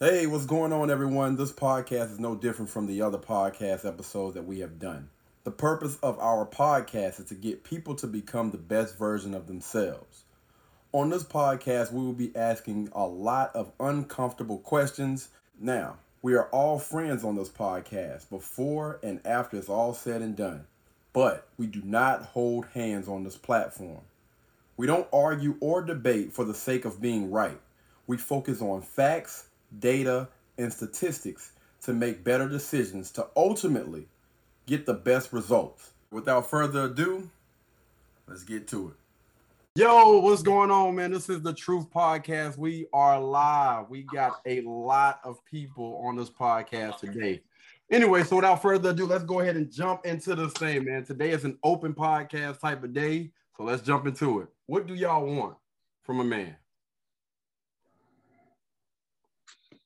Hey, what's going on, everyone? This podcast is no different from the other podcast episodes that we have done. The purpose of our podcast is to get people to become the best version of themselves. On this podcast, we will be asking a lot of uncomfortable questions. Now, we are all friends on this podcast before and after it's all said and done, but we do not hold hands on this platform. We don't argue or debate for the sake of being right. We focus on facts data, and statistics to make better decisions to ultimately get the best results. Without further ado, let's get to it. Yo, what's going on, man? This is the Truth Podcast. We are live. We got a lot of people on this podcast today. Anyway, so without further ado, let's go ahead and jump into this thing, man. Today is an open podcast type of day. So let's jump into it. What do y'all want from a man?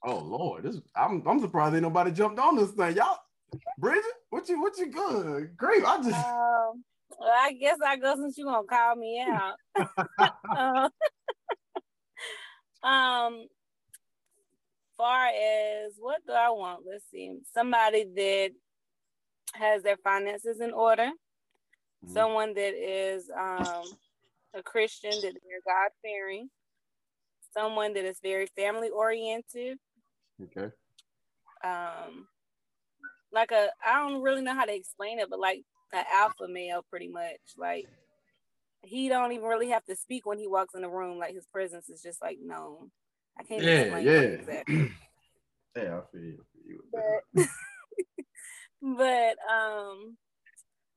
Oh Lord, this I'm I'm surprised ain't nobody jumped on this thing. Y'all, Bridget, what you what you good? Great. I just um, well, I guess I go since you gonna call me out. uh, um far as what do I want? Let's see. Somebody that has their finances in order, mm-hmm. someone that is um a Christian, that they're God fearing, someone that is very family oriented, Okay. Um, like a I don't really know how to explain it, but like an alpha male, pretty much. Like he don't even really have to speak when he walks in the room. Like his presence is just like known. I can't yeah, explain yeah. exactly. yeah, I feel you. But, but um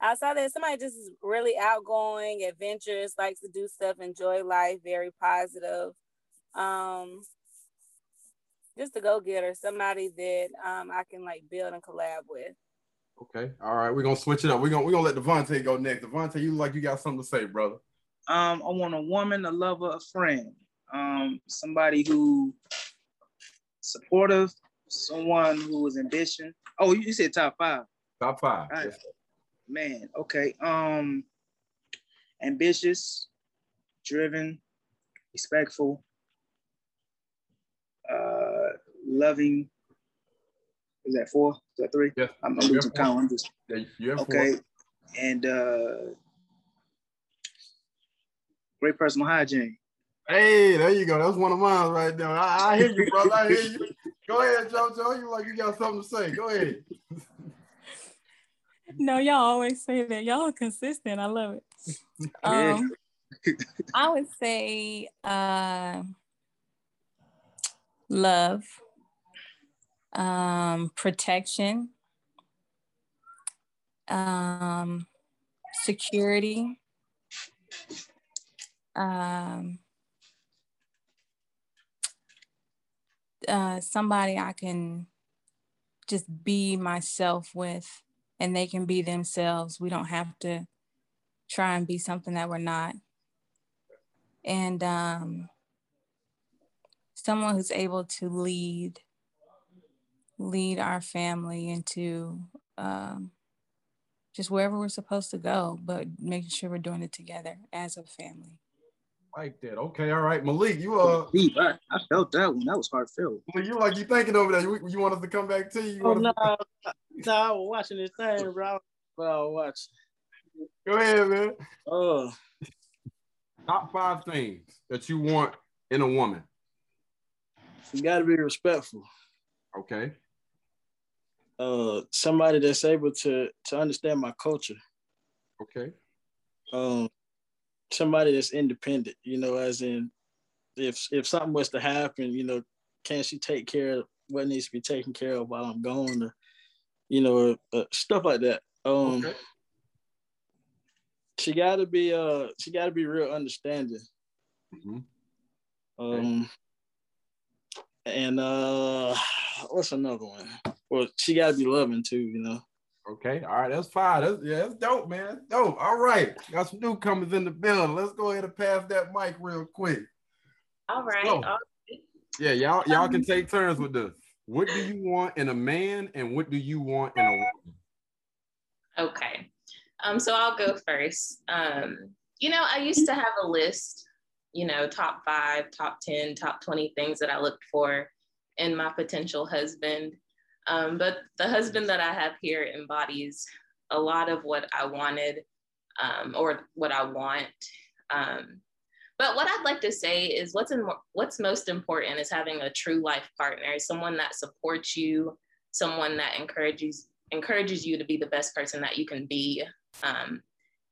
outside that somebody just is really outgoing, adventurous, likes to do stuff, enjoy life, very positive. Um, just to go getter, somebody that um I can like build and collab with. Okay. All right. We're gonna switch it up. We're gonna we're gonna let Devontae go next. Devontae, you like you got something to say, brother. Um, I want a woman, a lover, a friend. Um, somebody who supportive, someone who is ambition. Oh, you said top five. Top five. Right. Yes. Man, okay. Um ambitious, driven, respectful, uh, loving. Is that four? Is that three? Yeah. I'm, I'm losing count. I'm just yeah, you have okay. Four. And uh, great personal hygiene. Hey, there you go. That's one of mine right there. I, I hear you, brother. I hear you. Go ahead, JoJo. You like you got something to say. Go ahead. no, y'all always say that. Y'all are consistent. I love it. Um, I would say uh, love, um, protection, um, security, um, uh, somebody I can just be myself with and they can be themselves. We don't have to try and be something that we're not. And um, someone who's able to lead lead our family into um, just wherever we're supposed to go, but making sure we're doing it together as a family. Like that. Okay. All right. Malik, you uh deep. I, I felt that one. That was heartfelt. Well, you like you thinking over there. You, you want us to come back to you? you oh, no, to... no, I was watching this thing, bro. But watch. was watching. Go ahead, man. Oh. Top five things that you want in a woman. You got to be respectful. Okay. Uh, somebody that's able to to understand my culture. Okay. Um, somebody that's independent. You know, as in, if if something was to happen, you know, can she take care of what needs to be taken care of while I'm gone, or you know, uh, stuff like that. Um, okay. she got to be uh, she got to be real understanding. Mm-hmm. Um, and uh what's another one? Well, she gotta be loving too, you know. Okay, all right, that's fine. That's yeah, that's dope, man. That's dope. All right, got some newcomers in the building. Let's go ahead and pass that mic real quick. All right. All right. Yeah, y'all y'all can take turns with this. What do you want in a man, and what do you want in a woman? Okay, um, so I'll go first. Um, you know, I used to have a list you know, top five, top 10, top 20 things that I looked for in my potential husband. Um, but the husband that I have here embodies a lot of what I wanted um, or what I want. Um, but what I'd like to say is what's in, what's most important is having a true life partner, someone that supports you, someone that encourages encourages you to be the best person that you can be. Um,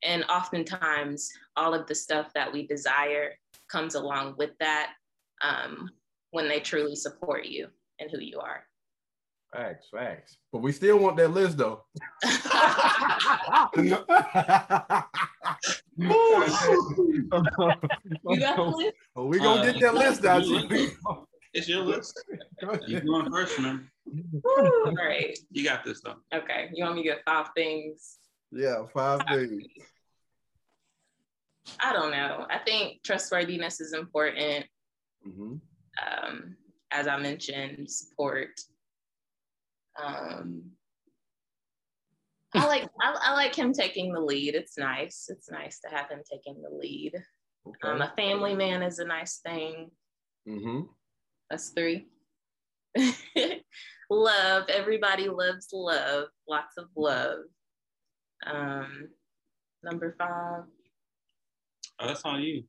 and oftentimes, all of the stuff that we desire comes along with that um, when they truly support you and who you are. Facts, facts. But we still want that list though. you got the list? Well, we gonna Uh, get that list out. It's your list. You going first, man. All right. You got this though. Okay. You want me to get five things? yeah, five things. I don't know. I think trustworthiness is important. Mhm. Um, as I mentioned, support. Um, I like I, I like him taking the lead. It's nice. It's nice to have him taking the lead. Um, a family man is a nice thing. Mm-hmm. That's three. love. Everybody loves love. Lots of love. Um, number five. Oh, that's on you.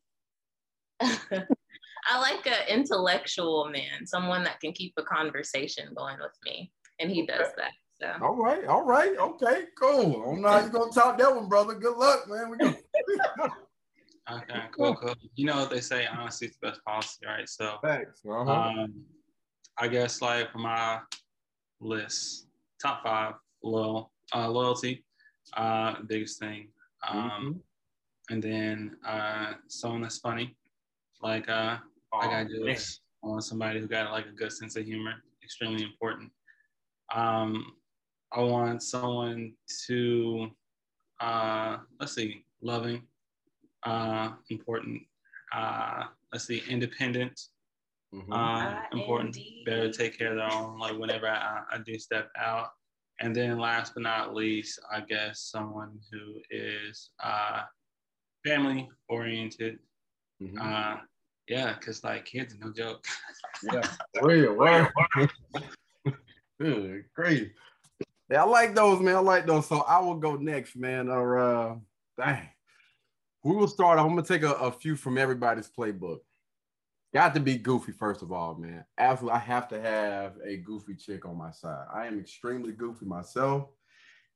I like an intellectual man, someone that can keep a conversation going with me, and he does that. So All right, all right, okay, cool. I don't know how you gonna top that one, brother. Good luck, man. We gonna Okay, cool, cool. You know what they say, honesty is the best policy, right? So Thanks. Uh-huh. um I guess like for my list, top five, loyal uh loyalty, uh biggest thing. Um and then uh someone that's funny. Like uh I got Oh, jokes. I want somebody who got like a good sense of humor. Extremely important. Um, I want someone to, uh, let's see, loving, uh, important. Uh, let's see, independent, Mhm. uh, Ah, important. indeed. Better take care of their own. Like whenever I, I do step out. And then last but not least, I guess someone who is uh, family oriented. Mhm. Uh, yeah, cause like kids, no joke. Yeah, real, real. Great. Yeah, I like those, man. I like those. So I will go next, man. Or uh, dang, we will start. I'm gonna take a, a few from everybody's playbook. Got to be goofy first of all, man. Absolutely, I have to have a goofy chick on my side. I am extremely goofy myself.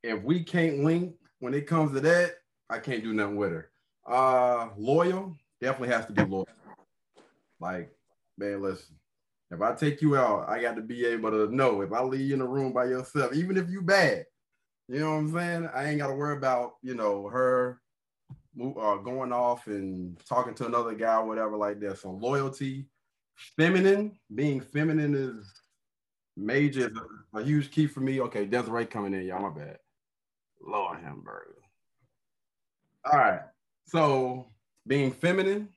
If we can't link when it comes to that, I can't do nothing with her. Uh, loyal definitely has to be loyal. Like, man, listen. If I take you out, I got to be able to know if I leave you in a room by yourself, even if you bad, you know what I'm saying? I ain't got to worry about, you know, her uh, going off and talking to another guy or whatever like that. So loyalty, feminine, being feminine is major, is a, a huge key for me. Okay, Desiree coming in, y'all, my bad. Lord hamburger. All right. So being feminine,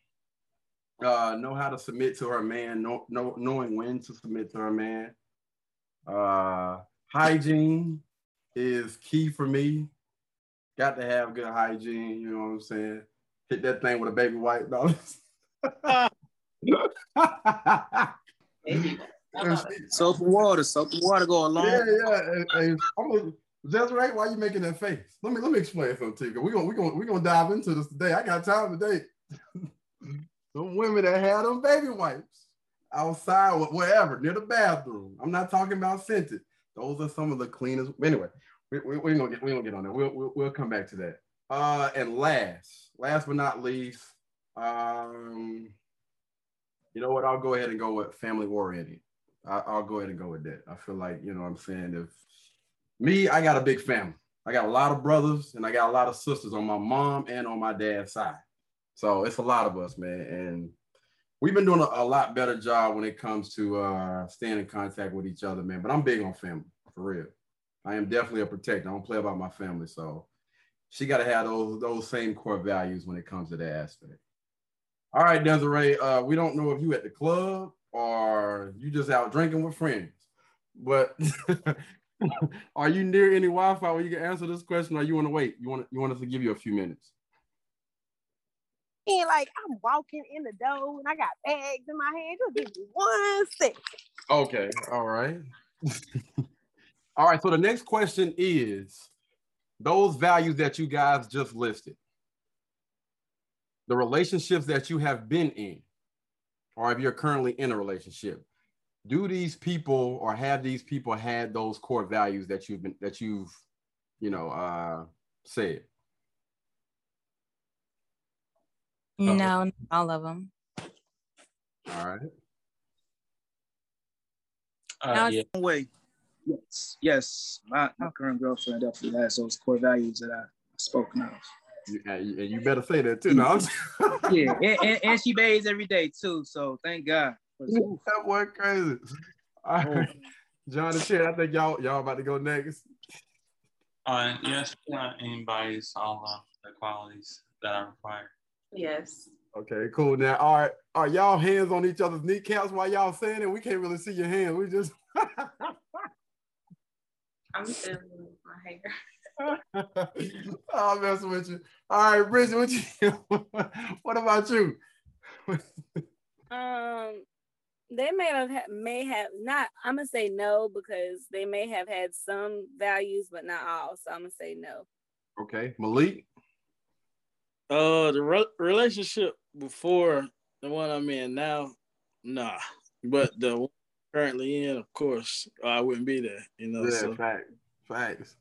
uh, know how to submit to her man, know, know, knowing when to submit to her man. Uh, hygiene is key for me. Got to have good hygiene, you know what I'm saying? Hit that thing with a baby wipe. No. Soap and water, soap and water go along. Yeah, yeah. Hey, hey, I'm gonna, Desiree, why you making that face? Let me let me explain something to you. 'cause We're gonna we're gonna we're gonna dive into this today. I got time today. Some women that had them baby wipes outside wherever near the bathroom. I'm not talking about scented. Those are some of the cleanest. Anyway, we, we, we ain't gonna get we get on that. We'll, we'll we'll come back to that. Uh, and last, last but not least, um, you know what? I'll go ahead and go with family oriented. I, I'll go ahead and go with that. I feel like, you know what I'm saying? If me, I got a big family. I got a lot of brothers and I got a lot of sisters on my mom and on my dad's side. So it's a lot of us, man. And we've been doing a, a lot better job when it comes to uh, staying in contact with each other, man. But I'm big on family, for real. I am definitely a protector. I don't play about my family. So she got to have those, those same core values when it comes to that aspect. All right, Desiree, uh, we don't know if you at the club or you just out drinking with friends. But are you near any Wi-Fi where you can answer this question, or you want to wait? You want you want us to give you a few minutes? And like I'm walking in the door and I got bags in my hand. Just give me one sec. Okay. All right. all right. So the next question is those values that you guys just listed, the relationships that you have been in, or if you're currently in a relationship, do these people or have these people had those core values that you've been that you've you know uh said? No, not all of them. All right. Uh, Now yeah. Way. Yes, yes. My, my current girlfriend definitely has those core values that I spoken of. You, and you- better say that too. No, Yeah, and, and, and she bathes every day too. So thank God. oof, that boy crazy. All right. John and Sherry, I think y'all y'all about to go next. Uh, yes, uh, embodies all of the qualities that I require. Yes. Okay, cool. Now, all right, are y'all hands on each other's kneecaps while y'all saying it? We can't really see your hands. We just I'm feeling my hair. oh, I'm messing with you. All right, Bridget, what you what about you? Um, they may have may have not. I'm gonna say no because they may have had some values, but not all. So I'm gonna say no. Okay, Malik. Uh, the re- relationship before the one I'm in now, nah. But the one currently in, of course, I wouldn't be there. You know. Yeah, so facts, facts.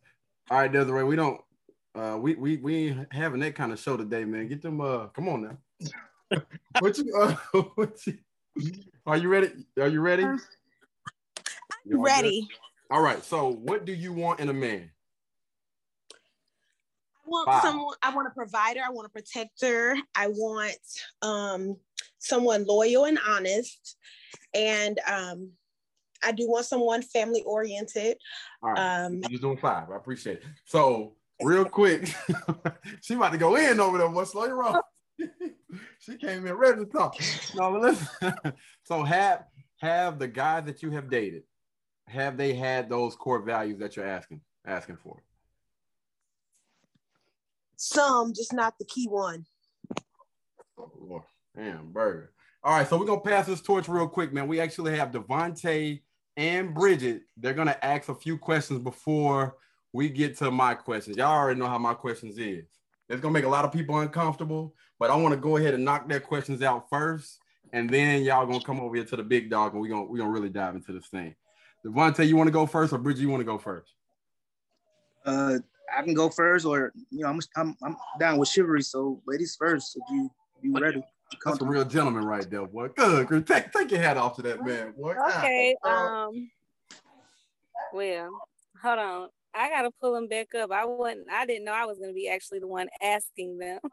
All right, Desiree, we don't. Uh, we we we ain't having that kind of show today, man. Get them. Uh, come on now. what you? Uh, what you? Are you ready? Are you ready? You all? Ready. All right. So, what do you want in a man? I want Wow. someone I want a provider, I want a protector, I want um someone loyal and honest. And um I do want someone family oriented. All right. Um just doing five. I appreciate it. So, real quick, she about to go in over there. What slow roll? she came in ready to talk. No, but listen. so have have the guys that you have dated, have they had those core values that you're asking asking for? Some, just not the key one. Oh, Lord. Damn, burger. All right, so we're gonna pass this torch real quick, man. We actually have Devonte and Bridget. They're gonna ask a few questions before we get to my questions. Y'all already know how my questions is. It's gonna make a lot of people uncomfortable, but I want to go ahead and knock their questions out first, and then y'all gonna come over here to the big dog, and we're gonna we're gonna really dive into this thing. Devonte, you want to go first, or Bridget, you want to go first? Uh, I can go first, or you know, I'm I'm, I'm down with chivalry. So ladies first, if you you ready. That's a real gentleman right there, boy. Good, good. Take, take your hat off to that man, boy. Okay. God. Um. Well, hold on. I gotta pull them back up. I wasn't. I didn't know I was gonna be actually the one asking them.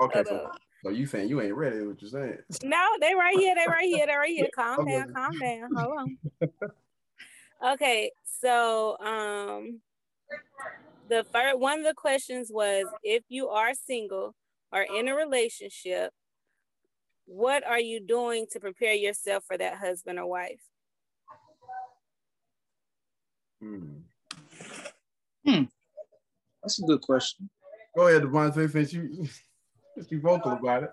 Okay, Hold so, so you saying you ain't ready? What you saying? No, they right here. They right here. They right here. Calm Okay. down. Calm down. Hold on. Okay. So, um, the first one of the questions was if you are single or in a relationship, what are you doing to prepare yourself for that husband or wife? Hmm. hmm. That's a good question. Go ahead, Devontae, since you since you vocal about it.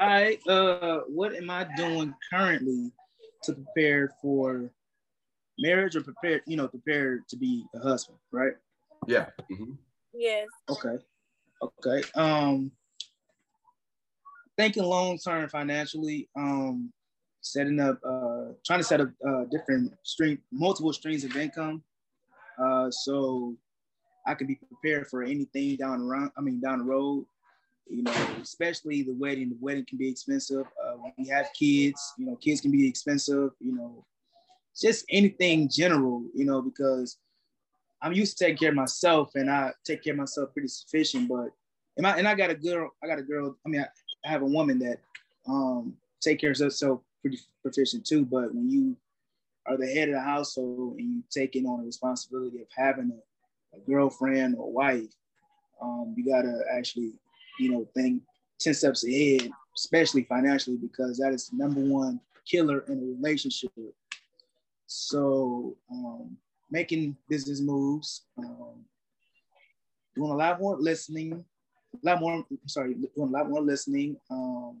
All right. Uh, what am I doing currently to prepare for marriage or prepare, you know, prepare to be a husband, right? Yeah. Mhm. Yes. Okay. Okay. Um, thinking long term financially. Um, setting up, uh, trying to set up uh, different stream, multiple streams of income, uh, so I can be prepared for anything down the road. I mean, down the road. You know, especially the wedding. The wedding can be expensive. Uh, when we have kids, you know, kids can be expensive. You know, just anything general. You know, because I'm used to taking care of myself, and I take care of myself pretty sufficient. But and I and I got a girl, I got a girl. I mean, I, I have a woman that um take care of herself pretty proficient too. But when you are the head of the household and you taking on the responsibility of having a, a girlfriend or wife, um, you gotta actually, you know, think ten steps ahead, especially financially, because that is the number one killer in a relationship. So um, making business moves, um, doing a lot more listening, a lot more. Sorry, doing a lot more listening, um,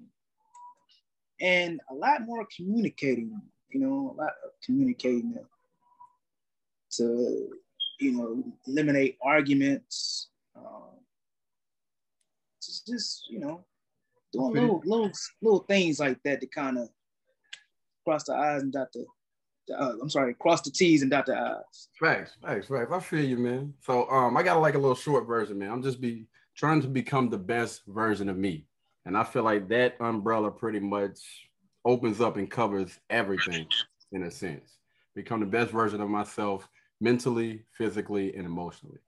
and a lot more communicating. You know, a lot of communicating to, you know, eliminate arguments. Um, just, just you know, doing little little little things like that to kind of cross the eyes and dot the. Uh, I'm sorry, cross the T's and dot the I's. Facts, facts, facts. I feel you, man. So um, I got like a little short version, man. I'm just be trying to become the best version of me, and I feel like that umbrella pretty much opens up and covers everything in a sense. Become the best version of myself mentally, physically, and emotionally.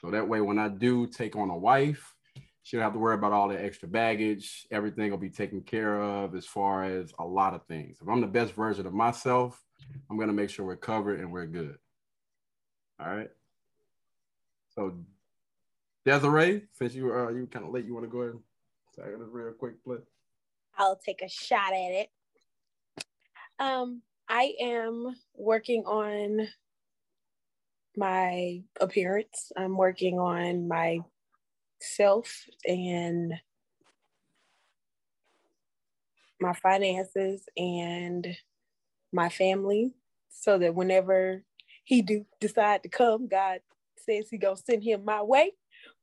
So that way, when I do take on a wife, she don't have to worry about all the extra baggage. Everything will be taken care of as far as a lot of things. If I'm the best version of myself, I'm gonna make sure we're covered and we're good. All right. So Desiree, since you uh you kind of late, you want to go ahead and say this real quick, please. I'll take a shot at it. Um, I am working on my appearance. I'm working on my self and my finances and my family so that whenever he do decide to come, God says he gonna send him my way.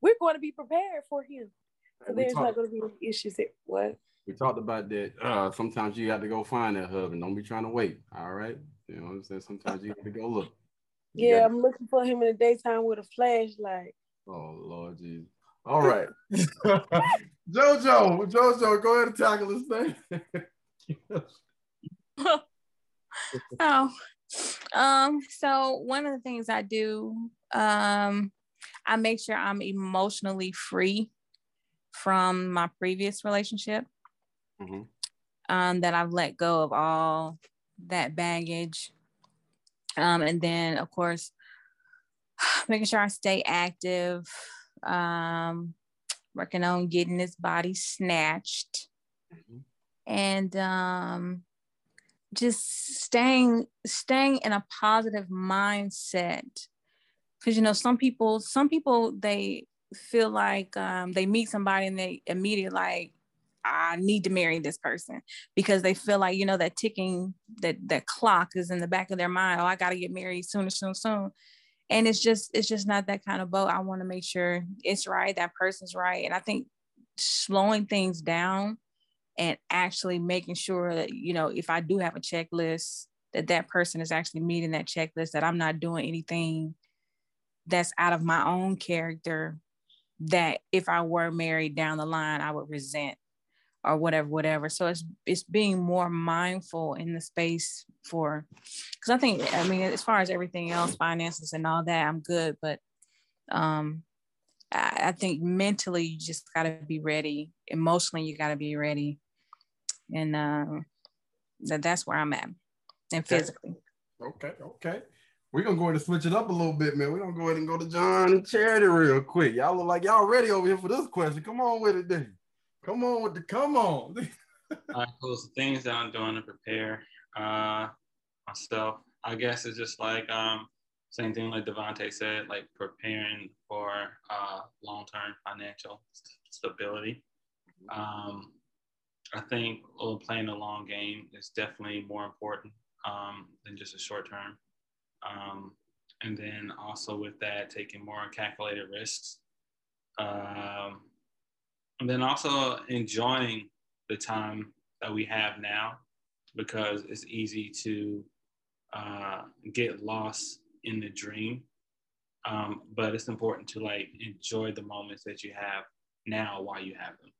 We're going to be prepared for him. So We there's talk- not going to be any issues. That, what? We talked about that. Uh, sometimes you got to go find that husband. Don't be trying to wait. All right. You know what I'm saying? Sometimes you have to go look. You Yeah, gotta- I'm looking for him in the daytime with a flashlight. Oh Lord Jesus. All right. Jojo, Jojo, go ahead and tackle this thing. Oh, um, so one of the things I do, um, I make sure I'm emotionally free from my previous relationship. Mhm. Um, that I've let go of all that baggage. Um, and then of course, making sure I stay active, um, working on getting this body snatched. Mhm. And um just staying staying in a positive mindset. Because you know some people some people they feel like um, they meet somebody and they immediately like i need to marry this person because they feel like you know that ticking that that clock is in the back of their mind oh i got to get married soon soon soon. And it's just it's just not that kind of boat. I want to make sure it's right that person's right. And i think slowing things down and actually making sure that you know if i do have a checklist that that person is actually meeting that checklist that i'm not doing anything that's out of my own character that if i were married down the line i would resent or whatever whatever. So it's it's being more mindful in the space for because i think i mean as far as everything else finances and all that i'm good but um I, I think mentally you just got to be ready. Emotionally you got to be ready and um, that that's where I'm at, and Okay. physically. Okay, okay. We're gonna go ahead and switch it up a little bit, man. We're gonna go ahead and go to John and Charity real quick. Y'all look like y'all ready over here for this question. Come on with it, then. Come on with the come on. All right, cool. So things that I'm doing to prepare uh, myself, I guess it's just like um, same thing like Devontae said, like preparing for uh, long-term financial st- stability. Um, I think uh, playing a long game is definitely more important um, than just a short term. Um, and then also with that, taking more calculated risks. Um, and then also enjoying the time that we have now because it's easy to uh, get lost in the dream. Um, but it's important to like enjoy the moments that you have now while you have them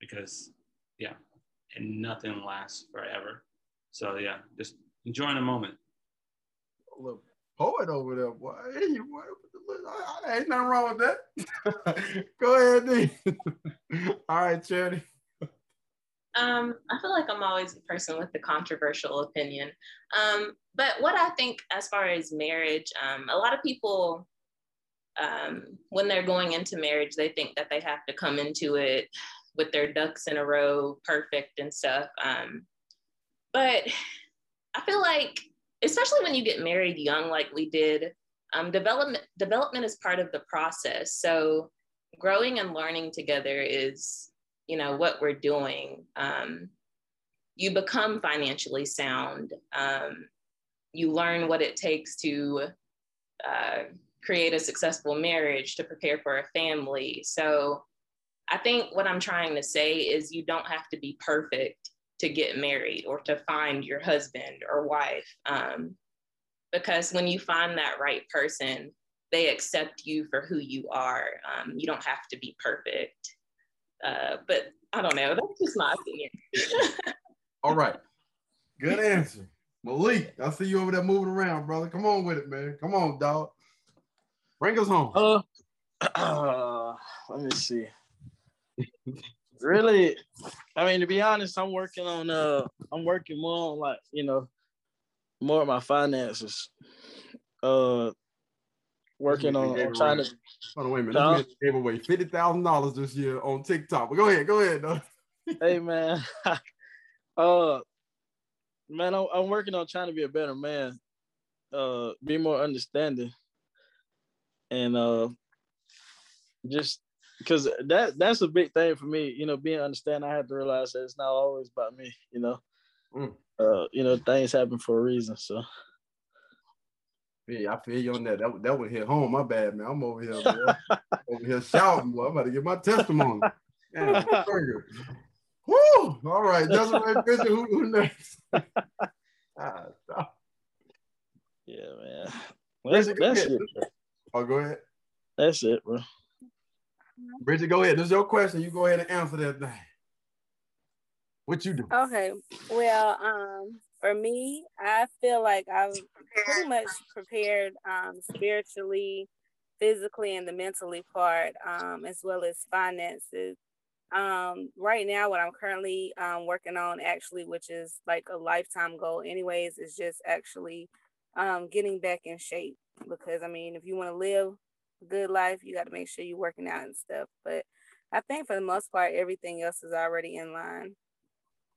because yeah, and nothing lasts forever. So yeah, just enjoying the moment. Little poet over there, boy. Hey, you- boy. I- I- Ain't nothing wrong with that. go ahead, then. All right, Charity. Um, I feel like I'm always the person with the controversial opinion. Um, but what I think as far as marriage, um, a lot of people, um, when they're going into marriage, they think that they have to come into it with their ducks in a row, perfect and stuff. Um, but I feel like, especially when you get married young, like we did, um, development development is part of the process. So growing and learning together is, you know, what we're doing. Um, you become financially sound. Um, you learn what it takes to uh, create a successful marriage, to prepare for a family. So I think what I'm trying to say is you don't have to be perfect to get married or to find your husband or wife. Um, because when you find that right person, they accept you for who you are. Um, you don't have to be perfect. Uh, but I don't know. That's just my opinion. All right. Good answer. Malik, I see you over there moving around, brother. Come on with it, man. Come on, dog. Bring us home. Uh, uh let me see. Really, I mean, to be honest, I'm working on uh I'm working more on like, you know, more of my finances. Uh working on, on trying to hold on, wait a minute. Uh, gave away fifty thousand dollars this year on TikTok. But go ahead, go ahead. hey man. uh man, I'm, I'm working on trying to be a better man, uh, be more understanding, and uh, just because that that's a big thing for me. You know, being understanding, I had to realize that it's not always about me. You know, mm. uh, you know, things happen for a reason. So. Yeah, I feel you on that. That, that would hit home. My bad, man. I'm over here, over here shouting. Boy. I'm about to get my testimony. Damn, Woo! All right, Desiree Bridget, who, who next? ah, yeah, man. Well, that's, that's it. Oh, go ahead. That's it, bro. Bridget, go ahead. This is your question. You go ahead and answer that thing. What you do? Okay. Well, um, for me, I feel like I've pretty much prepared um, spiritually, physically, and the mentally part, um, as well as finances um, right now, what I'm currently um, working on, actually, which is like a lifetime goal, anyways, is just actually um, getting back in shape. Because I mean, if you want to live good life, you got to make sure you're working out and stuff. But I think for the most part, everything else is already in line.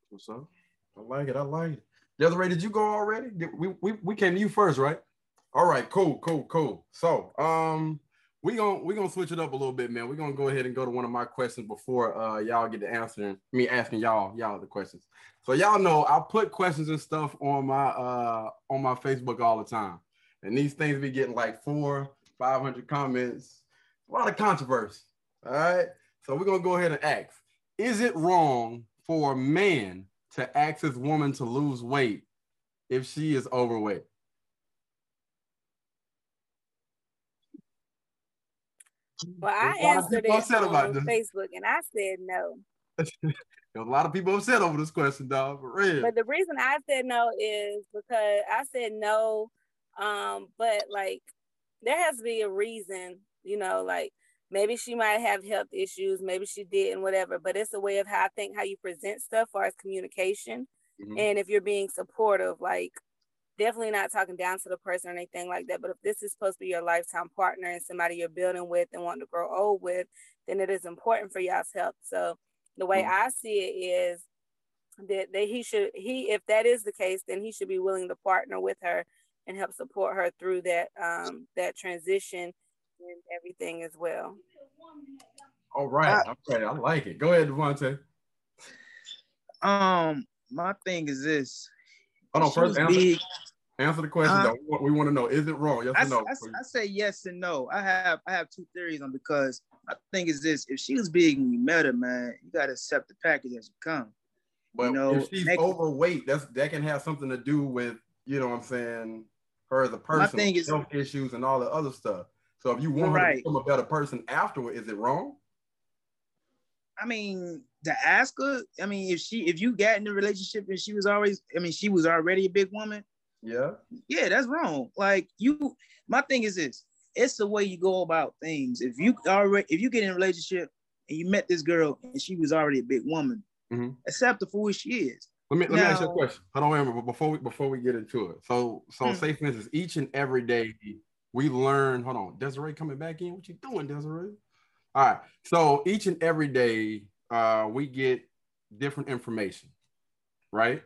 What's up? I like it. I like it. Desiree, did you go already? Did, we, we we came to you first, right? All right, cool, cool, cool. So, um, we gonna we gonna switch it up a little bit, man. We're gonna go ahead and go to one of my questions before uh y'all get to answering me asking y'all y'all the questions. So y'all know I put questions and stuff on my uh on my Facebook all the time, and these things be getting like four, five hundred comments, a lot of controversy. All right, so we're gonna go ahead and ask: Is it wrong for a man to ask his woman to lose weight if she is overweight? Well, I answered it on Facebook, and I said no. There's a lot of people upset over this question, dog. For real. But the reason I said no is because I said no, um, but like there has to be a reason, you know, like maybe she might have health issues, maybe she didn't, whatever. But it's a way of how I think how you present stuff, as as communication, mm-hmm. and if you're being supportive, like definitely not talking down to the person or anything like that. But if this is supposed to be your lifetime partner and somebody you're building with and want to grow old with, then it is important for y'all's health. So the way mm-hmm. I see it is that, that he should he if that is the case, then he should be willing to partner with her and help support her through that um that transition and everything as well. All right. Okay, I like it. Go ahead, Devontae. Um, my thing is this. Hold on, first answer, big, answer the question uh, though. We want to know: Is it wrong? Yes I, or no? I, I, say yes and no. I have I have two theories on because my thing is this: if she was big and you met her, man, you gotta accept the package as it comes. But you know, if she's next, overweight, that's that can have something to do with you know what I'm saying her as a person, my thing is, health issues and all the other stuff. So if you want right. her to become a better person afterward, is it wrong? I mean, to ask her, I mean, if she if you got in the relationship and she was always, I mean, she was already a big woman. Yeah. Yeah, that's wrong. Like you, my thing is this: it's the way you go about things. If you already, if you get in a relationship and you met this girl and she was already a big woman, mm-hmm. accept her for who she is. Let me let now, me ask you a question. Hold on, wait a minute, before we before we get into it. So so mm-hmm. say for instance, each and every day we learn. Hold on, Desiree coming back in. What you doing, Desiree? All right. So each and every day uh, we get different information, right?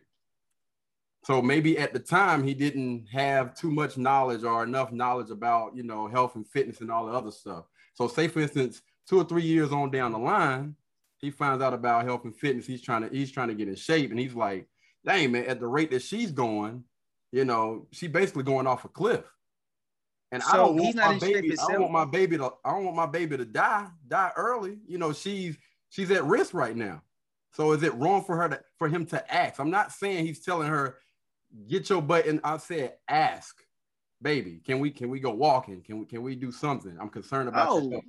So maybe at the time he didn't have too much knowledge or enough knowledge about, you know, health and fitness and all the other stuff. So say for instance, two or three years on down the line, he finds out about health and fitness. He's trying to he's trying to get in shape, and he's like, "Dang man, at the rate that she's going, you know, she basically going off a cliff." And so I don't want my baby. I don't want my baby to. I don't want my baby to die die early. You know, she's she's at risk right now. So is it wrong for her to for him to ask? I'm not saying he's telling her get your butt in. I said ask, baby. Can we can we go walking? Can we can we do something? I'm concerned about. Oh,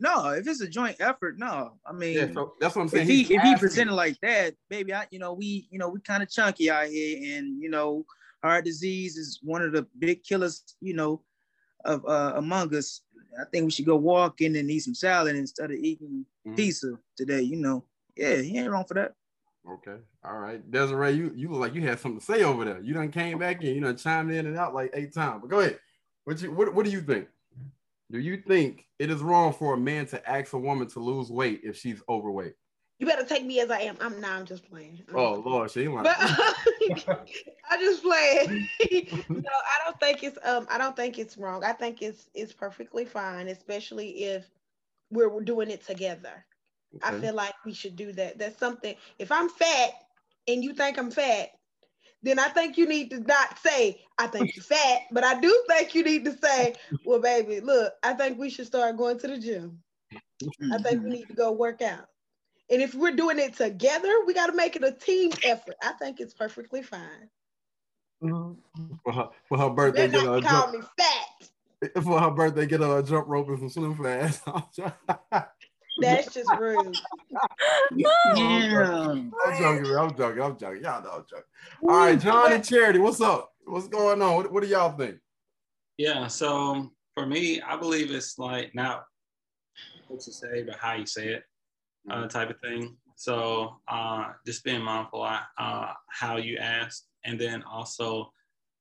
no, if it's a joint effort, no. I mean, yeah, so that's what I'm saying. If he if he presented like that, baby, I you know we you know we kind of chunky out here, and you know heart disease is one of the big killers, you know, of uh, among us. I think we should go walking and eat some salad instead of eating mm-hmm. pizza today. You know, yeah, he ain't wrong for that. Okay, all right, Desiree, you you look like you had something to say over there. You done came back and you know chimed in and out like eight times. But go ahead. What you what, what do you think? Do you think it is wrong for a man to ask a woman to lose weight if she's overweight? You better take me as I am. I'm now. I'm just playing. I'm oh Lord, she ain't like. But, I just playing. no, I don't think it's um. I don't think it's wrong. I think it's it's perfectly fine, especially if we're, we're doing it together. Okay. I feel like we should do that. That's something. If I'm fat and you think I'm fat, then I think you need to not say, I think you're fat, but I do think you need to say, well, baby, look, I think we should start going to the gym. I think we need to go work out. And if we're doing it together, we got to make it a team effort. I think it's perfectly fine. For her, for her birthday, get a call jump, me fat. For her birthday, get a jump rope and some slim fast. That's just rude. yeah. I'm joking. I'm joking. I'm joking. Y'all know I'm joking. All right, John and Charity, what's up? What's going on? What, what do y'all think? Yeah, so for me, I believe it's like not what you say, but how you say it, uh, mm-hmm. type of thing. So uh, just being mindful uh, how you ask, and then also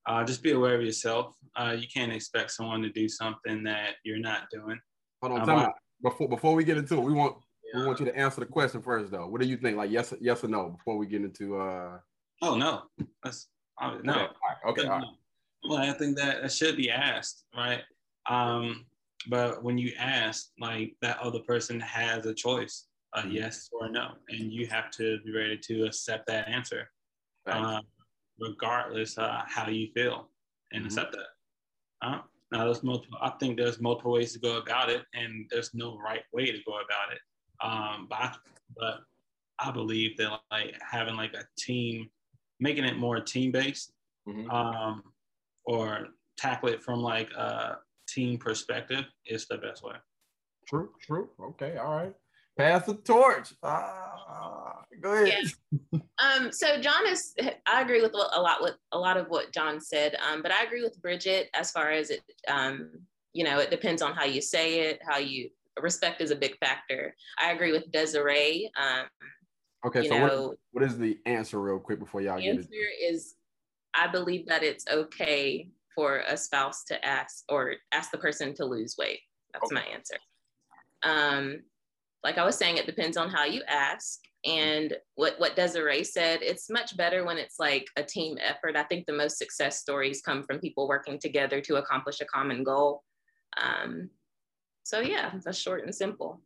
uh, just be aware of yourself. Uh, you can't expect someone to do something that you're not doing. Hold on, um, before before we get into it, we want yeah. we want you to answer the question first, though. What do you think? Like yes, yes or no, before we get into. uh Oh no, that's uh, no. Okay, all right. Okay, all right. Well, I think that that should be asked, right? Um, but when you ask, like that other person has a choice, a mm-hmm. yes or a no, and you have to be ready to accept that answer, right. uh, regardless uh, how you feel, and mm-hmm. accept that. Uh, now, there's multiple. I think there's multiple ways to go about it, and there's no right way to go about it. Um, but I, but I believe that like having like a team, making it more team based, mm-hmm. um, or tackle it from like a team perspective is the best way. True. True. Okay. All right. Pass the torch. Ah, go ahead. Yeah. Um, so John is. I agree with a lot with a lot of what John said. Um, but I agree with Bridget as far as it. Um, you know, it depends on how you say it, how you respect is a big factor. I agree with Desiree. Um, okay, so know, what, what is the answer, real quick, before y'all get it? Answer is, I believe that it's okay for a spouse to ask or ask the person to lose weight. That's okay. my answer. Um, like I was saying, it depends on how you ask. And what, what Desiree said, it's much better when it's like a team effort. I think the most success stories come from people working together to accomplish a common goal. Um, so yeah, that's short and simple.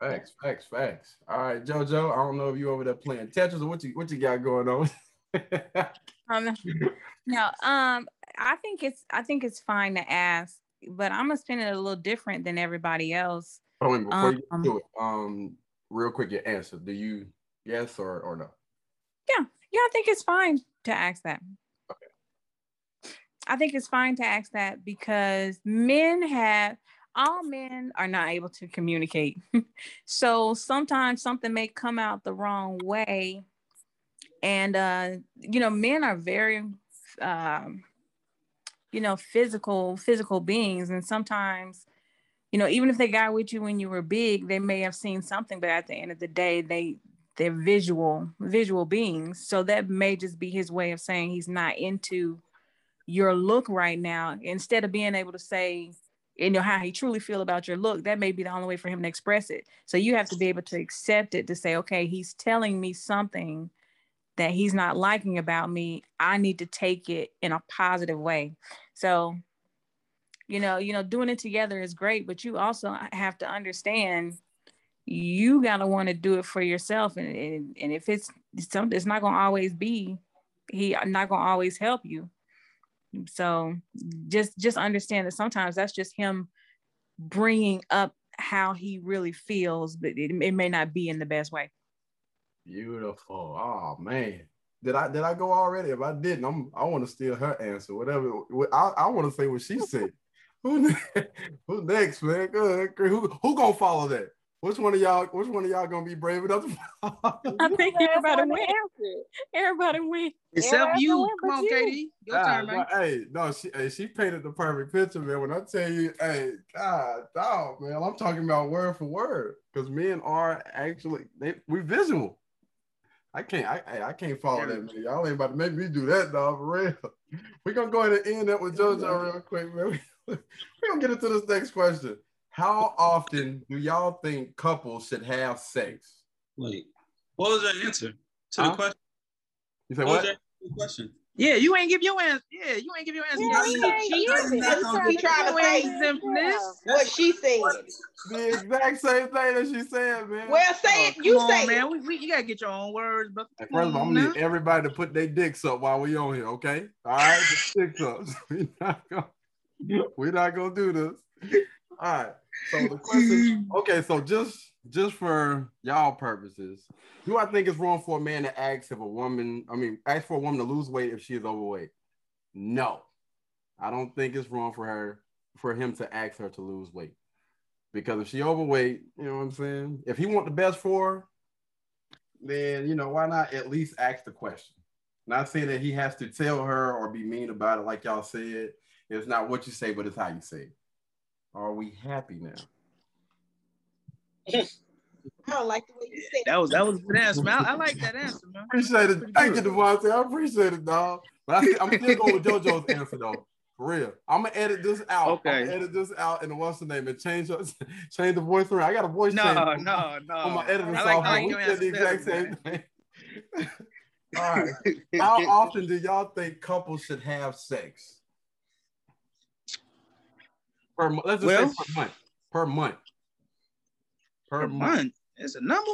Facts, facts, facts. All right, JoJo. I don't know if you over there playing Tetris or what you what you got going on. um, no, um, I think it's I think it's fine to ask, but I'm gonna spin it a little different than everybody else. Oh, before um, you do it, um, real quick, your answer. Do you yes or, or no? Yeah, yeah, I think it's fine to ask that. Okay. I think it's fine to ask that because men have all men are not able to communicate. so sometimes something may come out the wrong way. And uh, you know, men are very um, you know, physical, physical beings. And sometimes you know, even if they got with you when you were big, they may have seen something, but at the end of the day, they they're visual, visual beings. So that may just be his way of saying he's not into your look right now. Instead of being able to say, you know, how he truly feel about your look, that may be the only way for him to express it. So you have to be able to accept it to say, okay, he's telling me something that he's not liking about me. I need to take it in a positive way. So you know you know doing it together is great but you also have to understand you gotta want to do it for yourself, and, and and if it's something, it's not gonna always be. He not gonna always help you. So just just understand that sometimes that's just him bringing up how he really feels, but it, it may not be in the best way. Beautiful. Oh man. Did I did I go already? If I didn't, I'm I want to steal her answer. Whatever. I, I want to say what she said. Who, who next, man? Good. Who who gonna follow that? Which one of y'all? Which one of y'all gonna be brave enough? To I think everybody win. Everybody win. Except you. Come on, Katie. Your ah, turn, man. no, hey, no, she hey, she painted the perfect picture, man. When I tell you, hey, God, dog, man, I'm talking about word for word because men are actually they we visual. I can't, I, I can't follow that, man. Y'all ain't about to make me do that, dog, for real. We're gonna go ahead and end up with JoJo real quick, man. We're gonna get into this next question. How often do y'all think couples should have sex? Wait, what was your answer to Huh? the question? You say What what? was your question? Yeah, you ain't give your answer. Yeah, you ain't give your answer. Yeah, You he ain't- ain't she- give it. you He trying to ain't say exempless. what she said. The exact same thing that she said, man. Well, say oh, it. Oh, You come say on, man. We, we, you gotta get your own words, but Hey, First of all, I'm gonna need everybody to put their dicks up while we on here, okay? All right, the dicks up. we not gonna, we're not gonna do this. All right. So the question, okay, so just just for y'all purposes, do I think it's wrong for a man to ask if a woman, I mean, ask for a woman to lose weight if she is overweight? No, I don't think it's wrong for her for him to ask her to lose weight because if she overweight, you know what I'm saying. If he want the best for her, then you know why not at least ask the question. Not saying that he has to tell her or be mean about it, like y'all said. It's not what you say, but it's how you say it. Are we happy now? I don't like the way you said that was that was a good answer, man. I, I like that answer, man. Appreciate it. Thank you, good. Devontae. I appreciate it, dog. But I, I'm still going with JoJo's answer though. For real. I'm gonna edit this out. Okay. I'm edit this out and what's the name and change change the voice around. I got a voice No, change. no, on- no. On my editing I like, I software. like We your said the exact same man. thing. All right. How often do y'all think couples should have sex? Per. Let's just Well- say per month. Per month. Per, Per month. month. It's a number.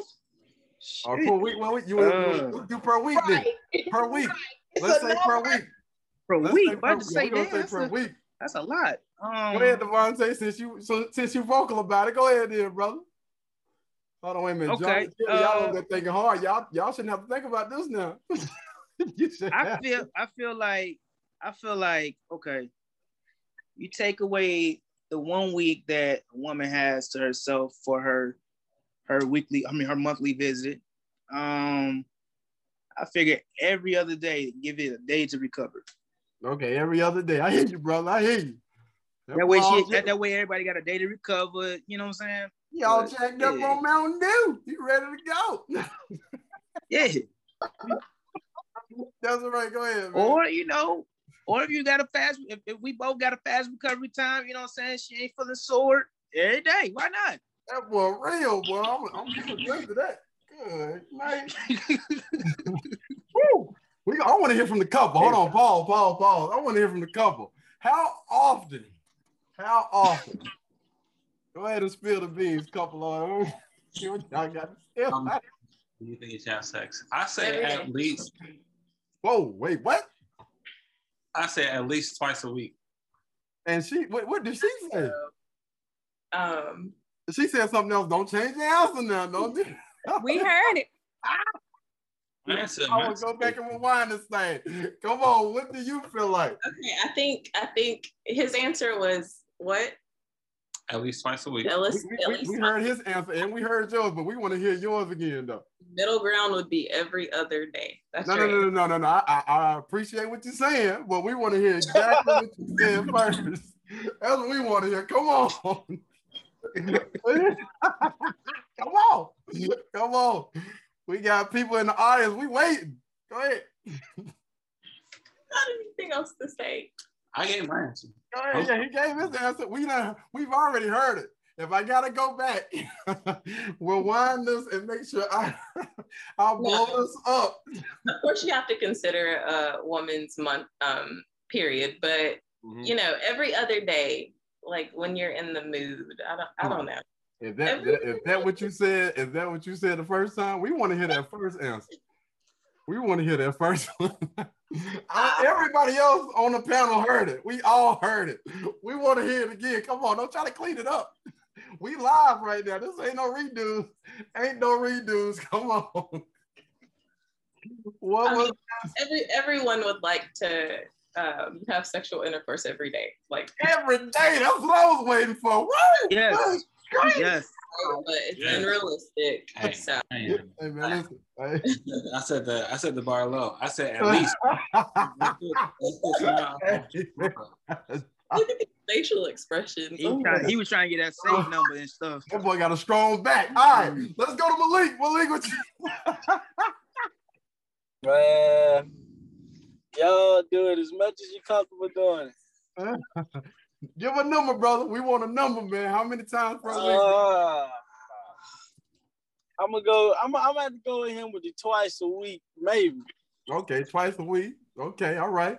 Or per week. Well, you, Uh. you do per week then. Right. Per week. It's Let's a say per week. Per Let's week. say per, to say we that. say That's per a, week. that's a lot. Um, Go ahead, Devontae, since you so, since you vocal about it. Go ahead, then, brother. Hold on, wait a minute. Okay, John, y'all uh, over there thinking hard. Y'all, y'all shouldn't have to think about this now. you should I feel to. I feel like I feel like okay. You take away the one week that a woman has to herself for her her weekly, I mean her monthly visit. Um I figure every other day, give it a day to recover. Okay, every other day. I hear you, brother. I hear you. That way she that, that way everybody got a day to recover. You know what I'm saying? Y'all But, jacked up on Mountain Dew. You ready to go? Yeah. That's all right. Go ahead, man. Or you know, or if you got a fast, if, if we both got a fast recovery time, you know what I'm saying? She ain't feeling sore every day. Why not? that boy real, boy. I'm, I'm agreeing to that. Good night. Woo. We, I want to hear from the couple. Hold on, Paul, Paul, Paul. I want to hear from the couple. How often? How often? Go ahead and spill the beans, couple. On see what y'all got to say. Um, Do you think you should have sex? I say Every at least. Whoa, wait, what? I say at least twice a week. And she, what, what did she say? Um, She said something else. Don't change the answer now. Don't do. We heard it. Answer, I man. want to go back and rewind this thing. Come on, what do you feel like? okay, I think I think his answer was what? At least twice a week. At We, least, we- at least we heard his answer and we heard yours, but we want to hear yours again, though. middle ground would be every other day. That's No, no, right. no, no, no, no, no. I, I, I appreciate what you're saying, but we want to hear exactly what you said first. That's what we want to hear. Come on. Come on. Come on. We got people in the audience. We waiting. Go ahead. Not anything else to say. I gave my answer. Go ahead. Yeah, he gave his answer. We done, we've already heard it. If I gotta go back, we'll wind this and make sure I I'll blow No. this up. Of course, you have to consider a woman's month um, period, but Mm-hmm. you know, every other day, like when you're in the mood, I don't, I don't know. Is that, that is that what you said? Is that what you said the first time? We want to hear that first answer. We want to hear that first one. I, everybody else on the panel heard it. We all heard it. We want to hear it again. Come on, don't try to clean it up. We live right now. This ain't no redos. Ain't no redos. Come on. What was mean, every everyone would like to um, have sexual intercourse every day. Like every day. That's what I was waiting for. Woo! Yes. Yes. But it's yes. unrealistic. Hey, so. hey, man, listen. I said the I said the bar low. I said at least. look facial expressions. He, oh trying, he, was trying to get that safe number and stuff. That boy got a strong back. All right, let's go to Malik. Malik, what you? Man, y'all do it as much as you're comfortable doing it. Give a number, brother. We want a number, man. How many times per? Uh, I'm gonna go. I'm, I'm gonna have to go with him with it twice a week, maybe. Okay, twice a week. Okay, all right.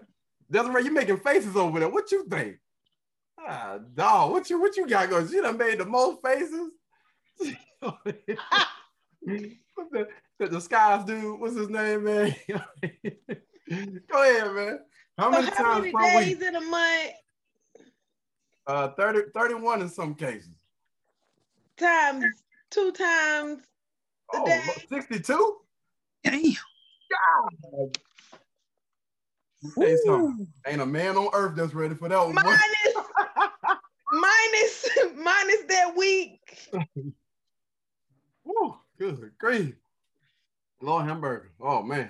Desiree, you making faces over there. What you think? Ah, dog. What you what you got going? You done made the most faces. the, the, the skies dude. What's his name, man? go ahead, man. How many so how times many days week? in a month? Uh, 30, 31 in some cases. Times two times a oh, day. 62? Damn. God. Hey, ain't a man on earth that's ready for that one. Minus, minus, minus that week. Woo, good grief. Lord hamburger. Oh man.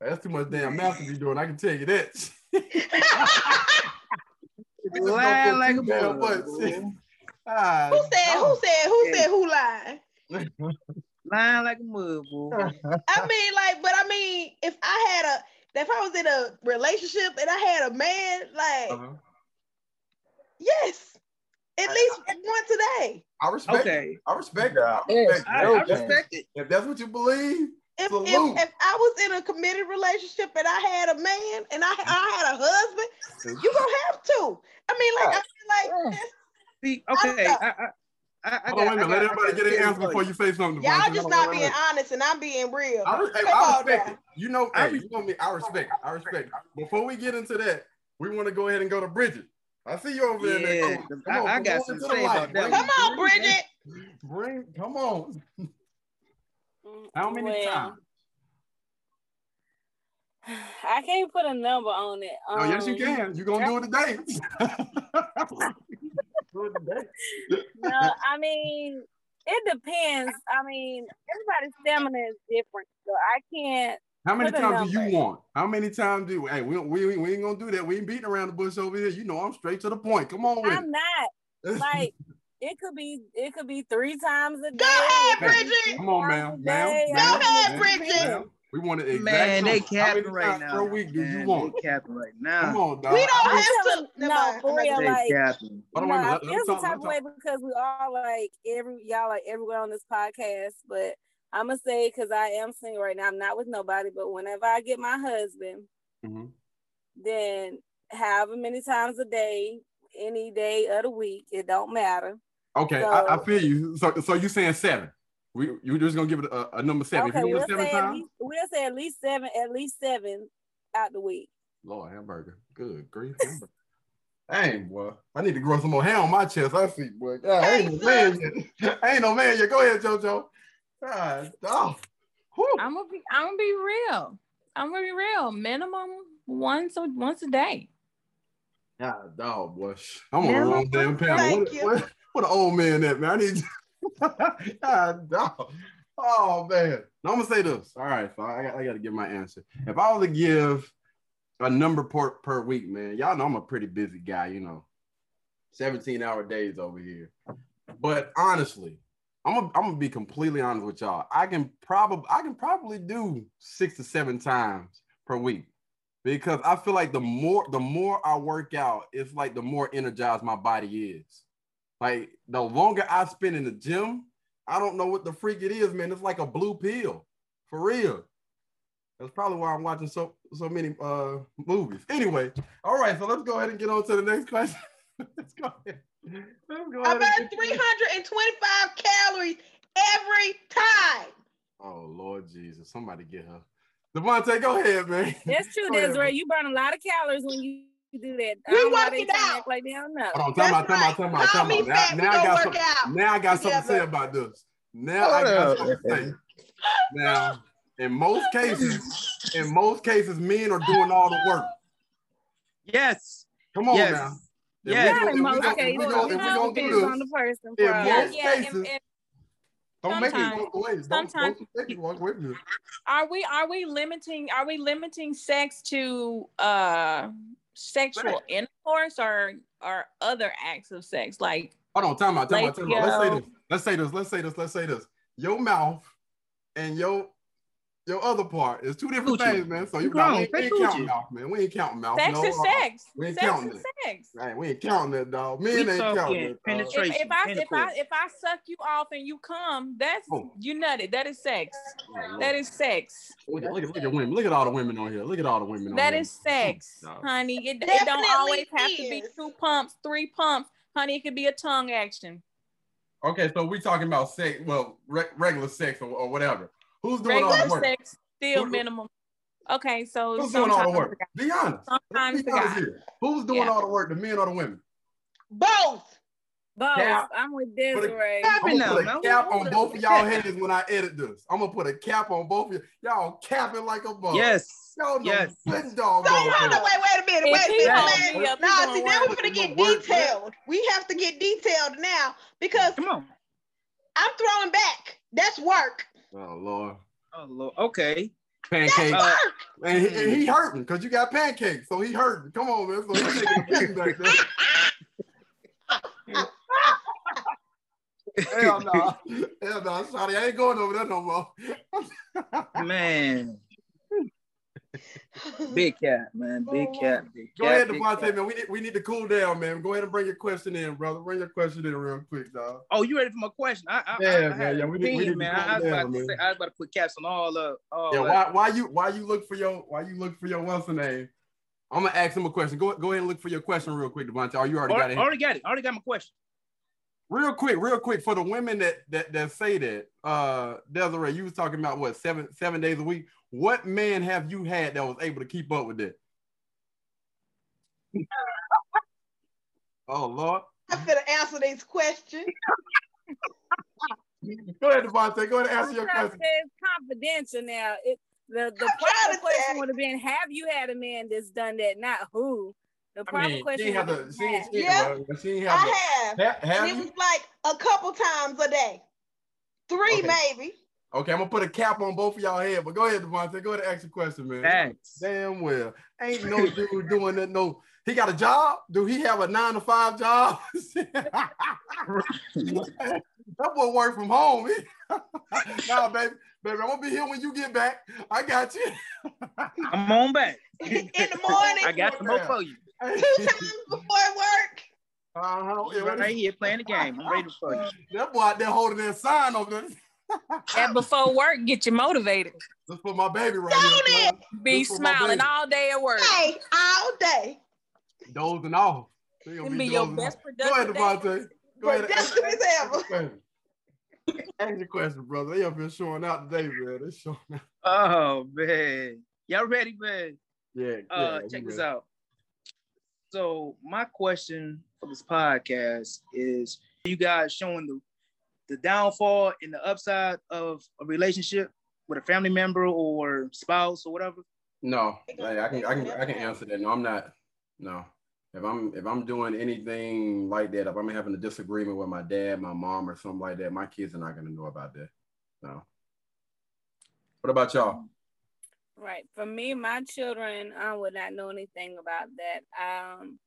That's too much damn math to be doing. I can tell you that. Lying like a boy. Ah, who said? Who said? Who said? Who lied? Lying like a mud, boy. I mean, like, but I mean, if I had a, if I was in a relationship and I had a man, like, uh-huh. yes, at least I, once a day. I respect. Okay. It. I respect that. I respect, I, I respect it. If that's what you believe, if, if, if, I was in a committed relationship and I had a man and I, I had a husband, you gonna have to. I mean, like, I mean, like, See, okay, I, I, I, I got, wait a minute. Let everybody get an answer before you say something. Y'all just not being honest, and I'm being real. I, hey, I respect it. You know, hey, you know me. I respect. I respect. Before we get into that, we want to go ahead and go to Bridget. I see you over yeah, there. Come on, I, I got some say about that. Come on, Bridget. Bring, come on. How many well, times? I can't put a number on it. Um, oh, yes, you um, can. You're gonna do it today. no, I mean it depends. I mean, everybody's stamina is different, so I can't. How many times do you want? How many times do hey we, we we ain't gonna do that. We ain't beating around the bush over here. You know I'm straight to the point. Come on with I'm not like it could be it could be three times a day. Go ahead, Bridget. Come on, ma'am. Ma'am. Go ahead, Bridget. We want it exactly. Man, they capping right now. Per week, do man, you want? They capping right now. Come on, dog. We don't have to. No, for real, like. Capping. You know, I feel some type of way because we are like every y'all like everyone on this podcast, but I'm gonna say because I am single right now. I'm not with nobody, but whenever I get my husband, mm-hmm. then however many times a day, any day of the week, it don't matter. Okay, so, I, I, feel you. So, so you saying seven? We you just gonna give it a, a number seven. Okay, we'll seven say, least, we'll say at least seven, at least seven out the week. Lord hamburger, good grief. Dang, boy. I need to grow some more hair on my chest. I see, boy. God, I ain't no man yet. Ain't no man yet. Go ahead, JoJo. God, oh. I'm gonna be I'm gonna be real. I'm gonna be real. Minimum once or once a day. God, dog, boy. I'm on the wrong damn panel. What, what, what, an old man that man. I need God, dog. Oh man. Now I'm gonna say this. All right, so I got, I got to give my answer. If I was to give a number per, per week, man, y'all know I'm a pretty busy guy, you know, 17 hour days over here. But honestly, I'm gonna, I'm gonna be completely honest with y'all. I can probably I can probably do six to seven times per week because I feel like the more the more I work out, it's like the more energized my body is. Like the longer I spend in the gym, I don't know what the freak it is, man. It's like a blue pill, for real. That's probably why I'm watching so so many uh movies. Anyway, all right, so let's go ahead and get on to the next question. let's go ahead. I burn 325 calories every time. Oh Lord Jesus, somebody get her. Devontae, go ahead, man. That's true, Go ahead, Desiree. You burn a lot of calories when you do that. We don't know work it out. Like they don't know. Hold on, time out, time out, time out, time me out. Now, fat, now I got work something. out Now I got something to say together. about this. Now I got something to say. Now, in most cases, in most cases, men are doing all the work. Yes. Come on Yes. now. If Yes. we in if most we cases. gon- You if we gonna do depends on the person. in probably. most yeah, cases, if- if- don't make it sometimes- go away. Don't, don't sometimes- make it walk away from you. Are we are we limiting are we limiting sex to uh sexual intercourse or or other acts of sex? Like Hold on, time out, time out, time out. Let's say this. Let's say this. Let's say this. Let's say this. Your mouth and your your other part is two different Coochie. things, man. So you You nah, we grown, ain't, we ain't counting coochie. mouth, man. We ain't counting mouth. sex no, is sex. we ain't sex counting is that. sex. Right, we ain't counting that, dog. Men We ain't counting talking that. dog. penetration. If, if I if I if I suck you off and you come, that's Oh. you nutted. That is sex. Oh, That is sex. Look at, look, at, look at women. Look at all the women on here. Look at all the women on That here. is sex, No. honey. It, it don't Definitely always have to be two pumps, three pumps, honey. It could be a tongue action. Okay, so we talking about sex, well, re- regular sex or, or whatever. Who's doing all Regular the work? sex, still Who- minimum. Okay, so Who's doing all the sometimes work? Be honest. Sometimes be honest here. Who's doing Yeah. all the work, the men or the women? Both. Both. Cap. I'm with Desiree. Cap- I'm gonna put a cap on both of y'all heads when I edit this. I'm gonna put a cap on both of you. Y'all capping like a bug. Yes. Y'all know Yes. good dog. So hold on, wait, wait a minute, wait a minute, gonna man. be up, he Nah, see, now we're gonna get gonna work, detailed. We have to get detailed now because Come on. I'm throwing back. That's work. Oh Lord. Oh Lord. Okay. That's Pancakes. Uh, and, he, and he hurting because you got pancakes. So he hurting. Come on, man. So he's taking a beating back there. Hell no. Hell no. Shawty, I ain't going over there no more. man. Big cat, man. Big cat. Big Go cat, ahead, big Devontae, man. We need, we need to cool down, man. Go ahead and bring your question in, brother. Bring your question in real quick, dog. Oh, you ready for my question? I, I, Yeah, I, I man, had yeah, we need- we opinion, need to man. I was, down, about to man. say, I was about to put caps on all of all Yeah, why why you why you look for your why you look for your what's the name? I'm gonna ask him a question. Go go ahead and look for your question real quick, Devontae. Oh, you already got it. already got it. Already got my question. Real quick, real quick for the women that that that say that. Uh Desiree, you was talking about what seven seven days a week. What man have you had that was able to keep up with that? oh Lord. I'm gonna answer these questions. Go ahead, Devontae. Go ahead and answer I'm your trying question. it's confidential now. It, the the I'm proper question say- would have been, have you had a man that's done that? Not who. The I proper mean, question ain't have would She, been, ain't- she, Yeah. ain't- well, she ain't have to. I have. Ha- have it you? was like a couple times a day. Three Okay. maybe. Okay, I'm gonna put a cap on both of y'all head, but go ahead, Devontae. Go ahead and ask a question, man. Thanks. Damn well. Ain't no dude doing that. No, he got a job. Do he have a nine to five job? that boy work from home. nah, baby, baby, I'm gonna be here when you get back. I got you. I'm on back. In the morning, I got some more for you. two times before work. Uh-huh. Yeah, what Right here playing the game. I'm ready for you. that boy out there holding that sign over there. That before work get you motivated. Let's put my baby right Don't here. it? Be This for smiling all day at work. Hey, all day. Dozing off. He gonna Can be your best off. Go ahead, productive. Devontae. Go ahead. and ask- Productive as ever. ask your question. Ask your question, brother. They up here showing out today, man. They showing out. Oh man. Y'all ready, man? Yeah. Uh yeah, check we this out. So my question for this podcast is you guys showing the the downfall and the upside of a relationship with a family member or spouse or whatever? No, like, I can I can I can answer that. No, I'm not. No. If I'm if I'm doing anything like that, if I'm having a disagreement with my dad, my mom, or something like that, my kids are not gonna know about that. No. What about y'all? Right. For me, my children, I would not know anything about that. Um,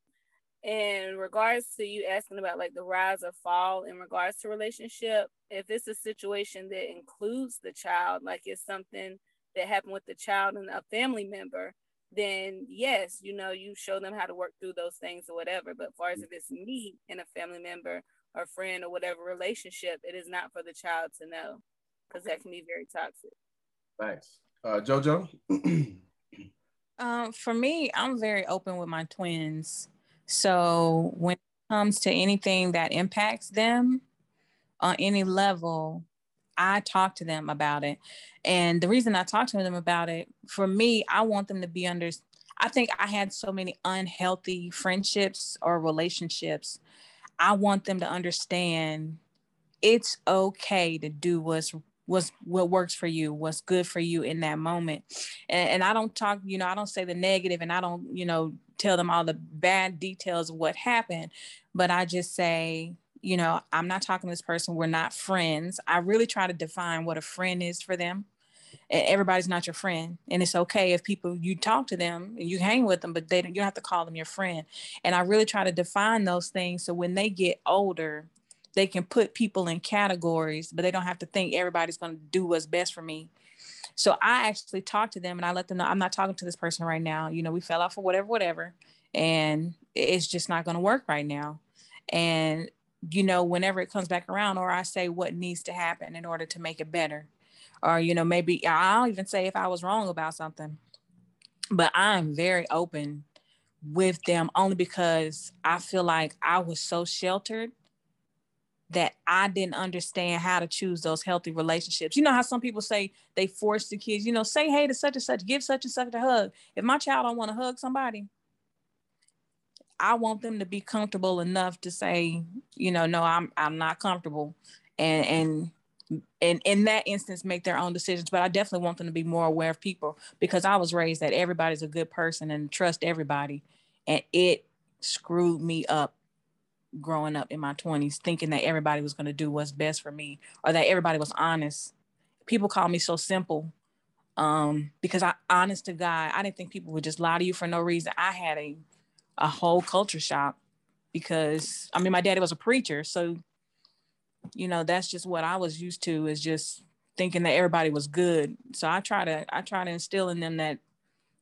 in regards to you asking about like the rise or fall in regards to relationship, if it's a situation that includes the child, like it's something that happened with the child and a family member, then yes, you know, you show them how to work through those things or whatever. But as far as if it's me and a family member or friend or whatever relationship, it is not for the child to know because that can be very toxic. Thanks. Uh Jojo? Um, for me, I'm very open with my twins. So when it comes to anything that impacts them on any level, I talk to them about it. And the reason I talk to them about it, for me, I want them to be under. I think I had so many unhealthy friendships or relationships. I want them to understand it's okay to do what's what's what works for you, what's good for you in that moment. And, and I don't talk, you know, I don't say the negative and I don't, you know, tell them all the bad details of what happened, but I just say, you know, I'm not talking to this person. We're not friends. I really try to define what a friend is for them. Everybody's not your friend, and it's okay if people you talk to them and you hang with them, but they don't, you don't have to call them your friend. And I really try to define those things so when they get older, they can put people in categories, but they don't have to think everybody's going to do what's best for me. So I actually talk to them and I let them know I'm not talking to this person right now. You know, we fell off for whatever, whatever, and it's just not going to work right now. And you know, whenever it comes back around, or I say what needs to happen in order to make it better. Or, you know, maybe I'll even say if I was wrong about something. But I'm very open with them only because I feel like I was so sheltered that I didn't understand how to choose those healthy relationships. You know how some people say they force the kids, you know, say hey to such and such, give such and such a hug. If my child don't want to hug somebody, I want them to be comfortable enough to say, you know, no, I'm I'm not comfortable, and and and in that instance make their own decisions. But I definitely want them to be more aware of people because I was raised that everybody's a good person and trust everybody, and it screwed me up growing up in my 20s thinking that everybody was going to do what's best for me or that everybody was honest people call me so simple um, because i honest to god i didn't think people would just lie to you for no reason i had a a whole culture shock because I mean my daddy was a preacher, so you know that's just what I was used to is just thinking that everybody was good. So I try to I try to instill in them that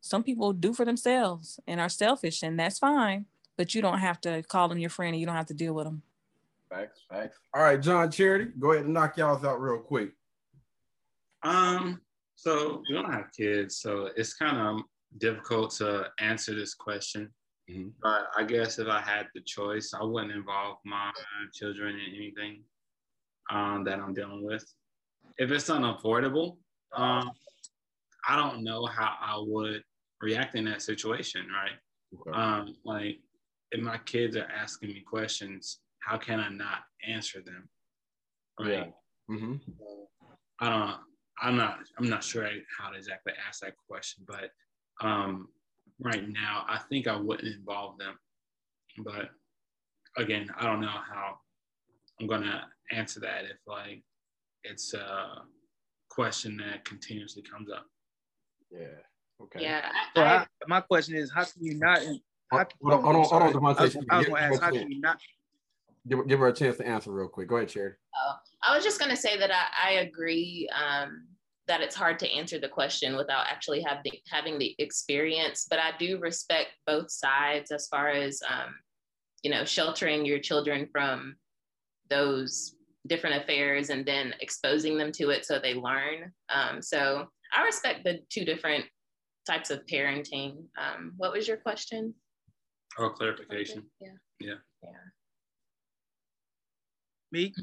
some people do for themselves and are selfish, and that's fine. But you don't have to call them your friend, and you don't have to deal with them. Facts, facts. All right, John Charity, go ahead and knock y'all out real quick. Um, so we don't have kids, so it's kind of difficult to answer this question. Mm-hmm. But I guess if I had the choice, I wouldn't involve my children in anything um, that I'm dealing with. If it's unavoidable, um, I don't know how I would react in that situation, right? Okay. Um, like if my kids are asking me questions, how can I not answer them? Right. Yeah. Mm-hmm. I don't. I'm not. I'm not sure how to exactly ask that question, but um, right now, I think I wouldn't involve them. But again, I don't know how I'm gonna answer that if like it's a question that continuously comes up. Yeah. Okay. Yeah. So I, my question is, how can you not? How, hold on, hold on, hold on, Devontae. I was, was gonna ask, how can you not? Give, give her a chance to answer real quick. Go ahead, Cherry. Oh, I was just gonna say that I, I agree. Um, that it's hard to answer the question without actually have the, having the experience. But I do respect both sides as far as, um, you know, sheltering your children from those different affairs and then exposing them to it so they learn. Um, so I respect the two different types of parenting. Um, what was your question? Oh, clarification. Yeah. Yeah. Yeah. Me?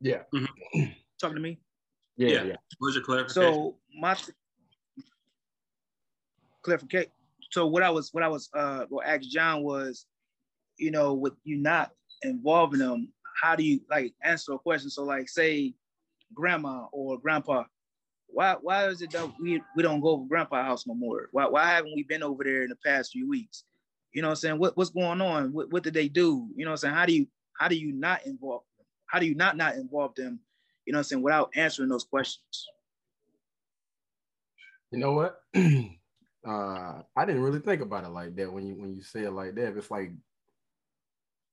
Yeah. Mm-hmm. Talking to me? Yeah, yeah. yeah. What's your clarification? So my clarification. So what I was what I was uh what asked John was, you know, with you not involving them, how do you like answer a question? So like say grandma or grandpa, why why is it that we we don't go over grandpa house no more? Why why haven't we been over there in the past few weeks? You know what I'm saying? What what's going on? What, what did they do? You know what I'm saying? How do you how do you not involve them? How do you not not involve them you know what I'm saying, without answering those questions. You know what? uh, I didn't really think about it like that when you when you say it like that. It's like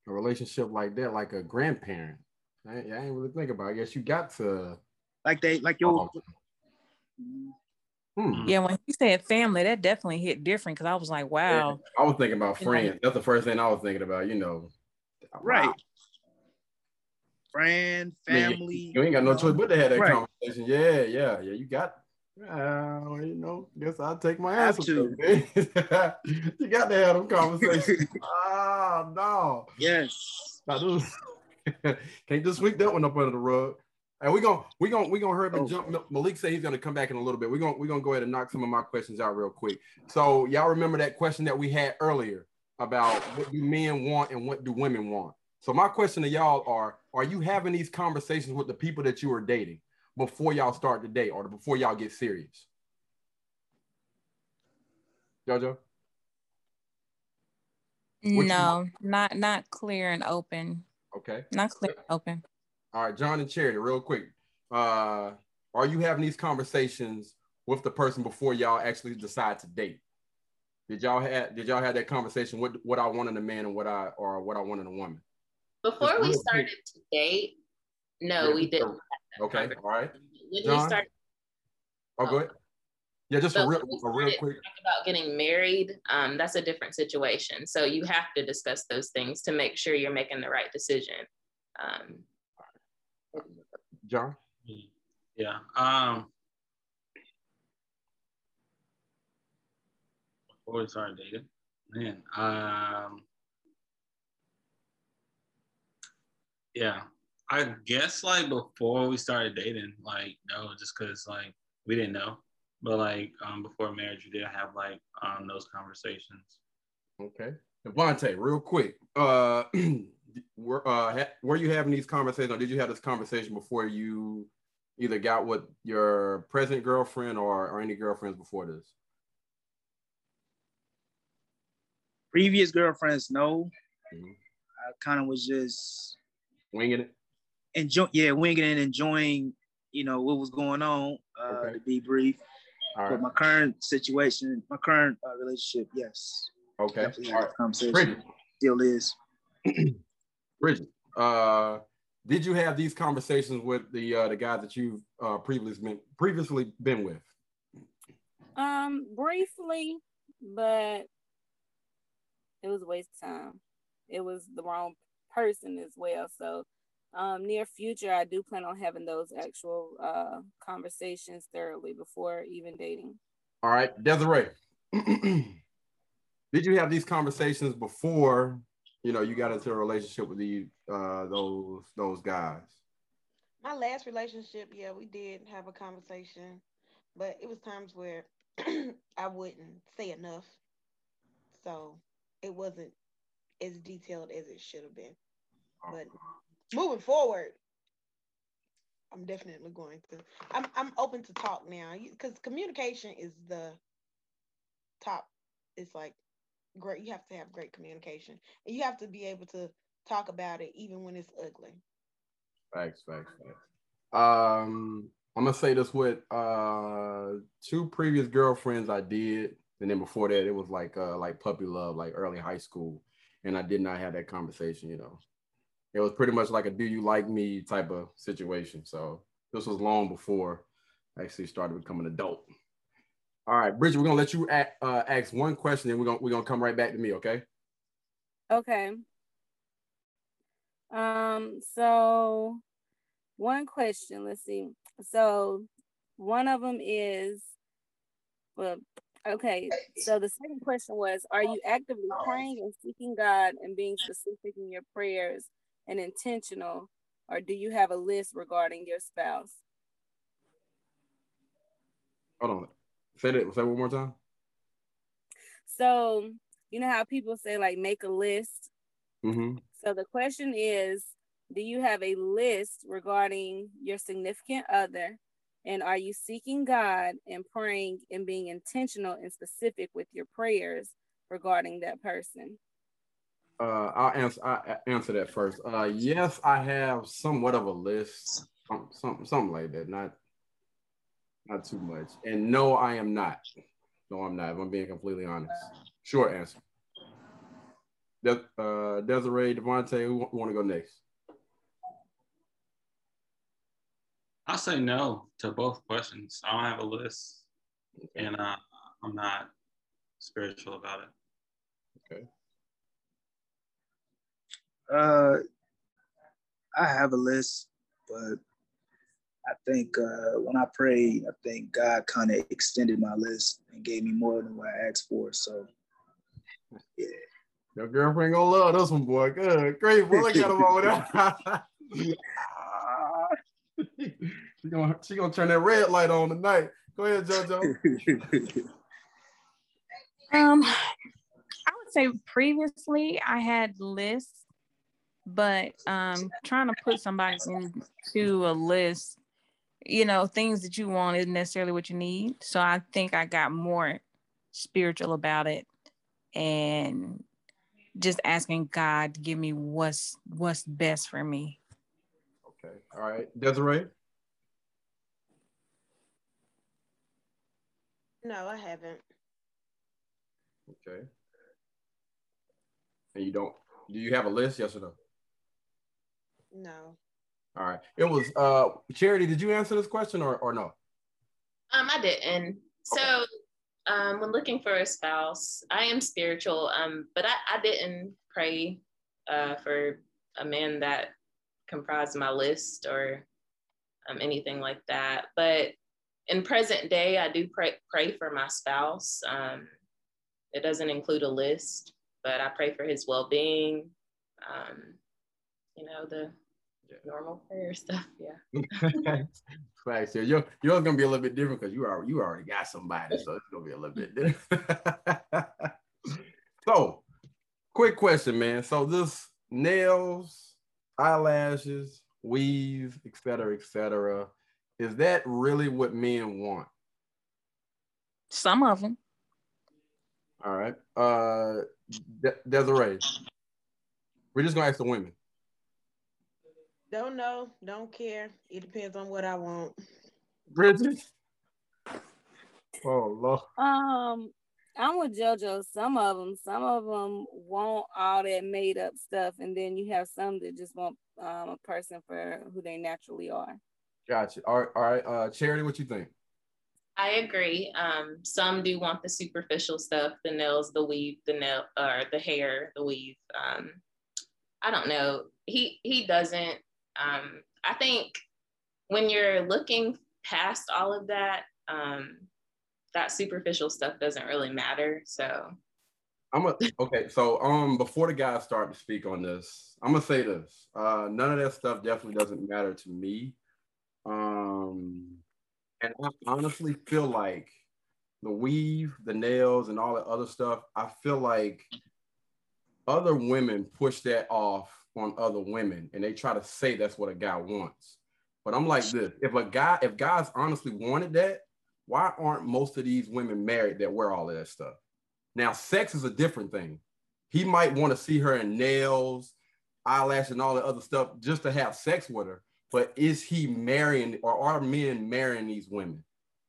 a relationship like that, like a grandparent. I, I ain't really think about. It. I guess you got to like they like your. Hmm. Yeah, when he said family, that definitely hit different because I was like, wow. Yeah, I was thinking about friends. That's the first thing I was thinking about. You know, right? Wow friend, family. you, you, ain't got no choice but to have that right. conversation. Yeah, yeah, yeah. You got Uh, you know, guess I'll take my answer. To. you got to have them conversations. ah, no. Yes. I do. Can't just sweep that one up under the rug. And we're gonna we're gonna we're gonna hurry up and oh. jump. Malik said he's gonna come back in a little bit. We're gonna we're gonna go ahead and knock some of my questions out real quick. So y'all remember that question that we had earlier about what do men want and what do women want? So my question to y'all are: Are you having these conversations with the people that you are dating before y'all start the date or before y'all get serious? Jojo. no, not not clear and open. Okay. Not clear and open. All right, John and Charity, real quick. Uh, are you having these conversations with the person before y'all actually decide to date? Did y'all have did y'all have that conversation? What what I want in a man and what I or what I want in a woman? Before we started quick. to date, no, yeah, we didn't. Okay, all right. When John? we started, oh, go ahead. Yeah, just a real, a real quick. About getting married, um, that's a different situation. So you have to discuss those things to make sure you're making the right decision. Um, John? Yeah. Um, before we started dating, man, um, yeah, I guess like before we started dating, like no, just because like we didn't know, but like um before marriage, we did have like um those conversations. Okay, Devontae, real quick, uh, were uh were you having these conversations, or did you have this conversation before you either got with your present girlfriend or or any girlfriends before this? Previous girlfriends, no. Mm-hmm. I kind of was just winging it. Enjoy, yeah, winging and enjoying, you know, what was going on. Uh, okay. To be brief, All right. but my current situation, my current uh, relationship, yes. Okay. All right. Conversation still is. Bridget, uh, did you have these conversations with the uh, the guy that you've uh, previously been previously been with? Um, briefly, but it was a waste of time. It was the wrong person as well. So, um, near future, I do plan on having those actual uh, conversations thoroughly before even dating. All right, Desiree, did you have these conversations before you know you got into a relationship with the uh those those guys. My last relationship yeah we did have a conversation but it was times where i wouldn't say enough. So it wasn't as detailed as it should have been. But moving forward i'm definitely going to i'm, I'm open to talk now. Because communication is the top. It's like great you have to have great communication. And you have to be able to talk about it even when it's ugly. Facts facts facts. Um i'm gonna say this with uh two previous girlfriends i did and then before that it was like uh like puppy love like early high school and i did not have that conversation you know. It was pretty much like a do you like me? type of situation so this was long before I actually started becoming an adult all right, Bridget, we're gonna let you ask, uh, ask one question, and we're gonna we're gonna come right back to me, okay? Okay. Um. So, one question. Let's see. So, one of them is, well, okay. So the second question was, are you actively praying and seeking God and being specific in your prayers and intentional, or do you have a list regarding your spouse? Hold on. Say that. Say one more time. So you know how people say like make a list. Mm-hmm. So the question is, do you have a list regarding your significant other, and are you seeking God and praying and being intentional and specific with your prayers regarding that person? Uh, I'll answer. I answer that first. Uh, yes, I have somewhat of a list, something, something like that. Not not too much. And no, I am not. No, I'm not. If I'm being completely honest. Short answer. De- uh, Desiree, Devontae, who want to go next? I'll say no to both questions. I don't have a list, okay. and uh, I'm not spiritual about it. Okay. Uh, I have a list, but I think uh, when I prayed, I think God kind of extended my list and gave me more than what I asked for. So, yeah. Your girlfriend gonna love this one, boy. Good, great, boy. Look at him over there. she gonna she gonna turn that red light on tonight. Go ahead, JoJo. Um, I would say previously I had lists, but um, trying to put somebody into a list, you know, things that you want isn't necessarily what you need. So I think I got more spiritual about it, and just asking God to give me what's what's best for me. Okay. All right. Desiree? No, I haven't. Okay. And you don't do you have a list, yes or no? No. All right. It was uh Charity, did you answer this question or, or no? Um, I didn't. So um, when looking for a spouse, I am spiritual, um, but I, I didn't pray uh, for a man that comprised my list or um, anything like that. But in present day, I do pray, pray for my spouse. Um, it doesn't include a list, but I pray for his well being, um, you know, the normal prayer stuff. Yeah. right. So you're yours gonna be a little bit different because you are you already got somebody, so it's gonna be a little bit different. so, quick question, man. So this nails, eyelashes, weave, etc., etc. Is that really what men want? Some of them. All right. Uh, De- Desiree, we're just gonna ask the women. Don't know. Don't care. It depends on what I want. Bridget. Oh Lord. Um, I'm with JoJo. Some of them, some of them want all that made up stuff, and then you have some that just want um, a person for who they naturally are. Gotcha. All right, all right. Uh, Charity, what you think? I agree. Um, some do want the superficial stuff, the nails, the weave, the nail, or the hair, the weave. Um, I don't know. He he doesn't. Um, I think when you're looking past all of that, um, that superficial stuff doesn't really matter. So I'm a okay. So um, before the guys start to speak on this, I'm gonna say this. Uh, none of that stuff definitely doesn't matter to me. Um, and I honestly feel like the weave, the nails, and all the other stuff. I feel like other women push that off on other women, and they try to say that's what a guy wants. But I'm like this: if a guy, if guys honestly wanted that, why aren't most of these women married that wear all of that stuff? Now, sex is a different thing. He might want to see her in nails, eyelash, and all the other stuff just to have sex with her. But is he marrying or are men marrying these women?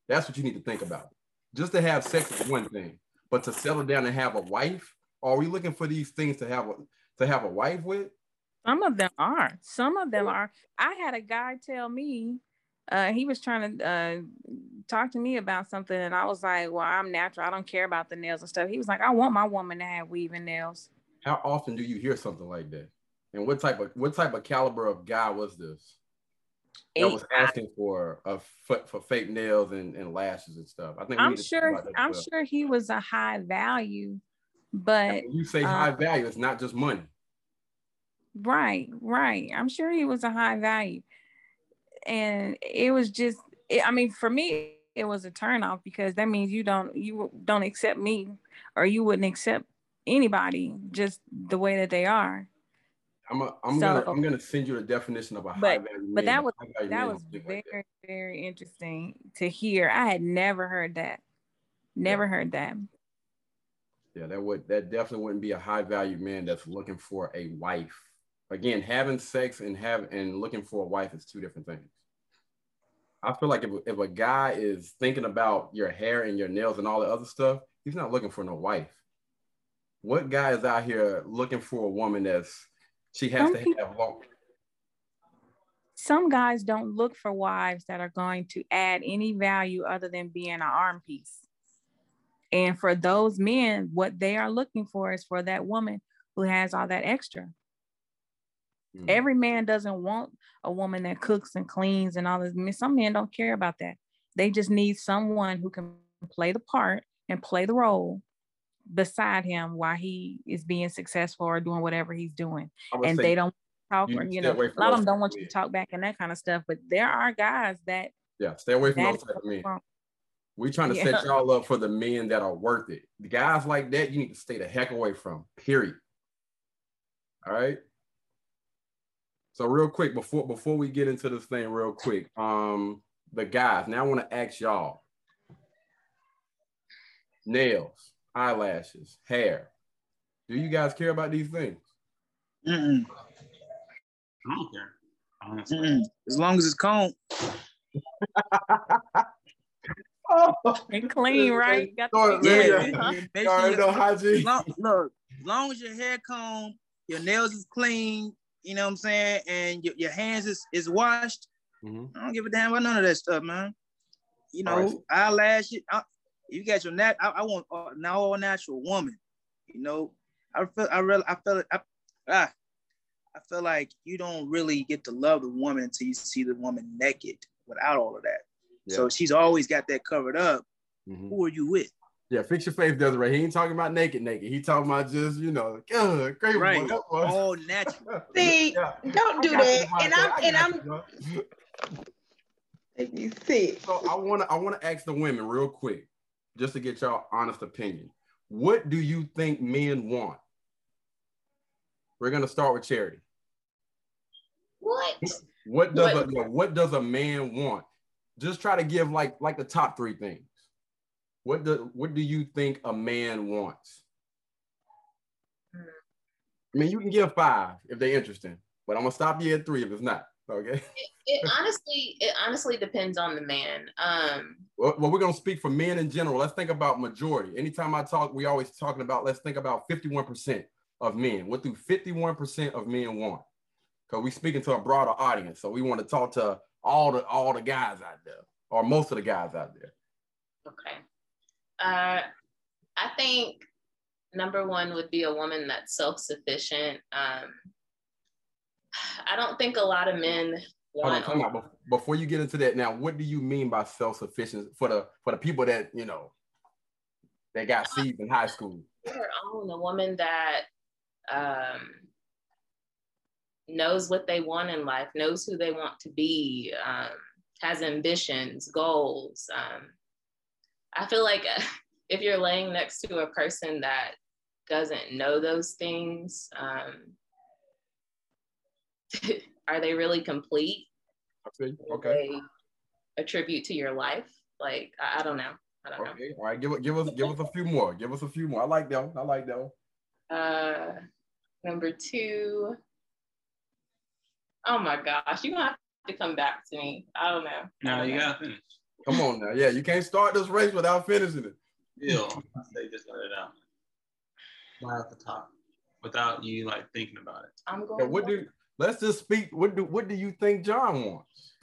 That's what you need to think about. Just to have sex is one thing, but to settle down and have a wife, are we looking for these things to have a to have a wife with? Some of them are. Some of them are. I had a guy tell me uh, he was trying to uh, talk to me about something, and I was like, "Well, I'm natural. I don't care about the nails and stuff." He was like, "I want my woman to have weaving nails." How often do you hear something like that? And what type of what type of caliber of guy was this? That was asking for a foot for fake nails and, and lashes and stuff. I think I'm sure. I'm sure he was a high value, but you say high uh, value, it's not just money. Right, right. I'm sure he was a high value. And it was just, it, I mean, for me, it was a turnoff because that means you don't you don't accept me or you wouldn't accept anybody just the way that they are. I'm a, I'm so, gonna I'm gonna send you the definition of a high but, value. But that was that was very like that. very interesting to hear. I had never heard that. Never yeah. heard that. Yeah, that would that definitely wouldn't be a high value man that's looking for a wife again, having sex and have and looking for a wife is two different things. I feel like if, if a guy is thinking about your hair and your nails and all the other stuff, he's not looking for no wife. What guy is out here looking for a woman that's she has some to people, have long? Some guys don't look for wives that are going to add any value other than being an arm piece. And for those men, what they are looking for is for that woman who has all that extra Mm. Every man doesn't want a woman that cooks and cleans and all this. I mean, some men don't care about that. They just need someone who can play the part and play the role beside him while he is being successful or doing whatever he's doing. And they don't talk or you know, a lot of them don't want you to talk back and that kind of stuff. But there are guys that yeah, stay away from those type of men. We trying to yeah. set y'all up for the men that are worth it. The guys like that, you need to stay the heck away from. Period. All right. So real quick before before we get into this thing, real quick, um, the guys. Now I want to ask y'all: nails, eyelashes, hair. Do you guys care about these things? Mm-mm. I don't care. Mm-mm. As long as it's combed. and clean, right? Got the yeah. yeah. Make sure no hygiene. Long, look, as long as your hair comb, your nails is clean, you know what I'm saying, and your, your hands is, is washed. Mm-hmm. I don't give a damn about none of that stuff, man. You know, right. eyelashes. I, you got your nat. I, I want uh, now all natural woman. You know, I feel I really I feel I, ah, I feel like you don't really get to love the woman until you see the woman naked without all of that. Yeah. So she's always got that covered up. Mm-hmm. Who are you with? Yeah, fix your face, Desiree. He ain't talking about naked, naked. He talking about just, you know, good, great. Right. All natural. See, yeah. don't do that. And I'm and I'm make me sick. So I wanna I wanna ask the women real quick, just to get y'all honest opinion. What do you think men want? We're gonna start with charity. What? What does what? A, what does a man want? Just try to give like like the top three things. What do what do you think a man wants? I mean, you can give five if they're interesting, but I'm gonna stop you at three if it's not. Okay. It, it honestly, it honestly depends on the man. Um. Well, well, we're gonna speak for men in general. Let's think about majority. Anytime I talk, we always talking about. Let's think about 51 percent of men. What do 51% of men want? Because we speaking to a broader audience. So we want to talk to all the all the guys out there, or most of the guys out there. Okay. Uh, I think number one would be a woman that's self-sufficient. Um, I don't think a lot of men want. On, on. Before you get into that, now, what do you mean by self-sufficient for the for the people that you know that got seeds in high school? Her own, a woman that um, knows what they want in life, knows who they want to be, um, has ambitions, goals. Um, I feel like if you're laying next to a person that doesn't know those things, um, are they really complete? Okay. attribute to your life? Like I, I don't know. I don't okay. know. All right, give, give us give us a few more. Give us a few more. I like that. I like that. Uh, number two. Oh my gosh, you gonna have to come back to me. I don't know. No, you gotta finish. Come on now. Yeah, you can't start this race without finishing it. Yeah, I say just let it out. Right off the top. Without you like thinking about it. I'm going yeah, what do let's just speak. What do what do you think John wants?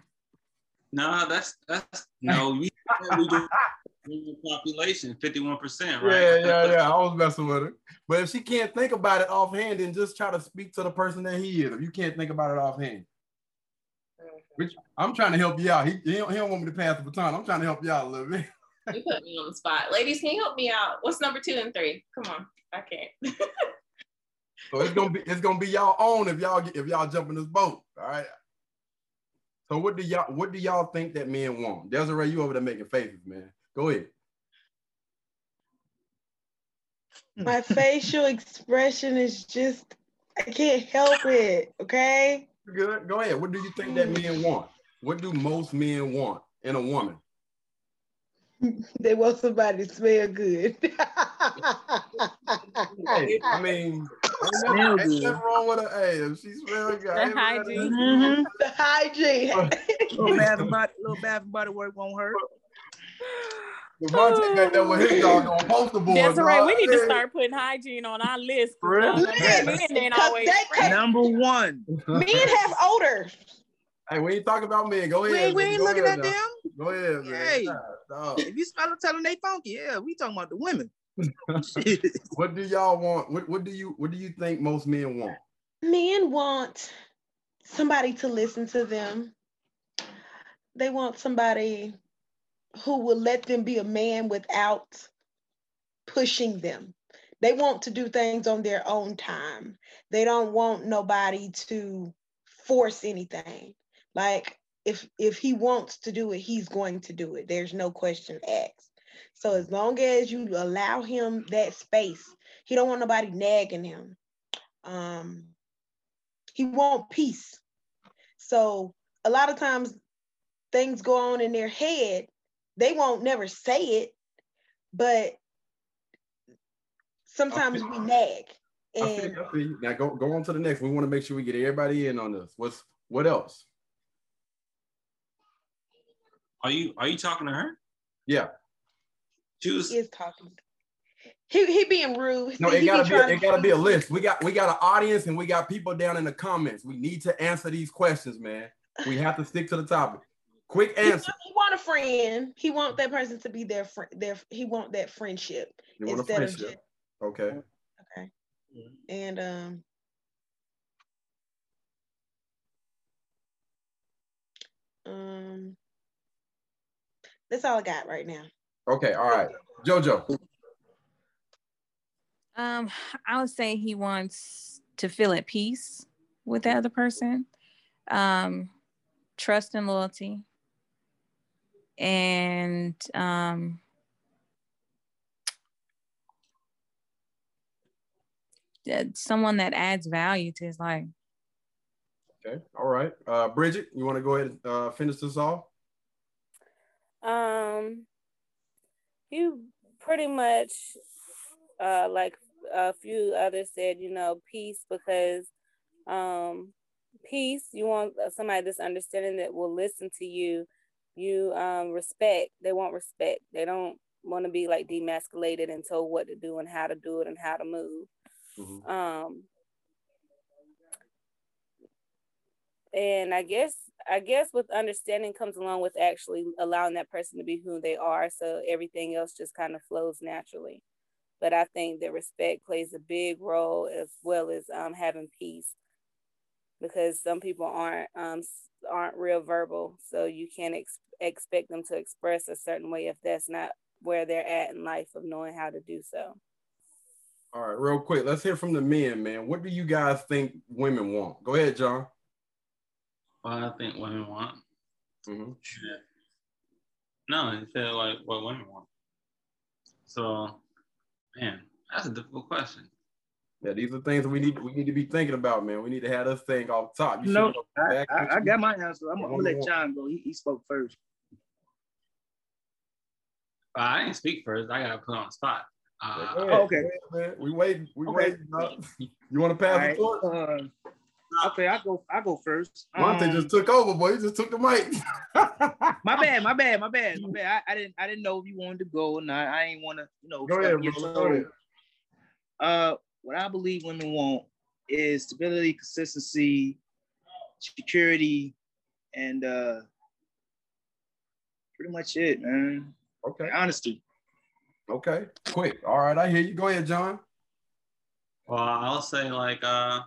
No, that's that's no, we, we do population, 51%, right? Yeah, yeah, yeah. I was messing with her. But if she can't think about it offhand, then just try to speak to the person that he is. If you can't think about it offhand. Which I'm trying to help you out. He, he, don't, he don't want me to pass the baton. I'm trying to help you out a little bit. you put me on the spot. Ladies, can you help me out? What's number two and three? Come on. I can't. so it's gonna be it's gonna be y'all own if y'all get, if y'all jump in this boat. All right. So what do y'all what do y'all think that men want? Desiree, you over there making faces, man. Go ahead. My facial expression is just, I can't help it. Okay. Good. Go ahead. What do you think that men want? What do most men want in a woman? They want somebody to smell good. hey, I mean, ain't nothing, ain't nothing wrong with her. Hey, if she smells good, the hygiene. Mm-hmm. The hygiene. little bath and body, little bath and body work won't hurt. Devontae got that with his dog on poster board. That's right. We need to start putting hygiene on our list. Really? Men always number one. Men have odor. Hey, we ain't talking about men. Go ahead. We, we ain't looking at them. Go ahead, man. Hey, if you smell them, tell them they funky. Yeah, we talking about the women. what do y'all want? What, what do you what do you think most men want? Men want somebody to listen to them. They want somebody who will let them be a man without pushing them. They want to do things on their own time. They don't want nobody to force anything. Like if if he wants to do it, he's going to do it. There's no question asked. So as long as you allow him that space, he don't want nobody nagging him. Um, he want peace. So a lot of times things go on in their head. They won't never say it, but sometimes we nag. I And feel, I feel. Now go go on to the next. We want to make sure we get everybody in on this. What's what else? Are you are you talking to her? Yeah. She was he is talking. He he being rude. No, He it gotta be trying it gotta be a list. We got we got an audience and we got people down in the comments. We need to answer these questions, man. We have to stick to the topic. Quick He want, answer. he want a friend. He want that person to be their friend. Their he want that friendship You want a instead of friendship? just Okay. okay. And um, um, that's all I got right now. Okay. All right. Jojo. Um, I would say he wants to feel at peace with the other person. Um, trust and loyalty. And um someone that adds value to his life. Okay. All right. Uh, Bridget, you want to go ahead and uh, finish this off? Um, you pretty much, uh, like a few others said, you know, peace because, um, peace. You want somebody that's understanding that will listen to you. You um respect. They want respect. They don't want to be like demasculated and told what to do and how to do it and how to move. Mhm. Um, and I guess I guess with understanding comes along with actually allowing that person to be who they are, so everything else just kind of flows naturally. But I think that respect plays a big role as well as um, having peace, because some people aren't um, aren't real verbal, so you can't ex- expect them to express a certain way if that's not where they're at in life of knowing how to do so. All right. Real quick. Let's hear from the men, man. What do you guys think women want? Go ahead, John. what I think women want. Mhm. Yeah. No, it feel like what women want. So, man, that's a difficult question. Yeah, these are things we need we need to be thinking about, man. We need to have this thing off top. You No, I, I, I got my answer. I'm, I'm gonna let John go. He, he spoke first. Uh, I didn't speak first. I got to put on the spot. Uh, go Oh, okay. man. We waiting. We Okay. wait. You want to pass All the right. torch? Uh, okay, I go. I go first. Monte Um, just took over, boy. He just took the mic. my bad. My bad. My bad. My bad. I, I didn't. I didn't know if you wanted to go or not. I ain't want to. You know. Go ahead, against bro. Go ahead. Uh, what I believe women want is stability, consistency, security, and uh, pretty much it, man. Okay. Honesty. Okay. Quick. All right. I hear you. Go ahead, John. well, I'll say like uh,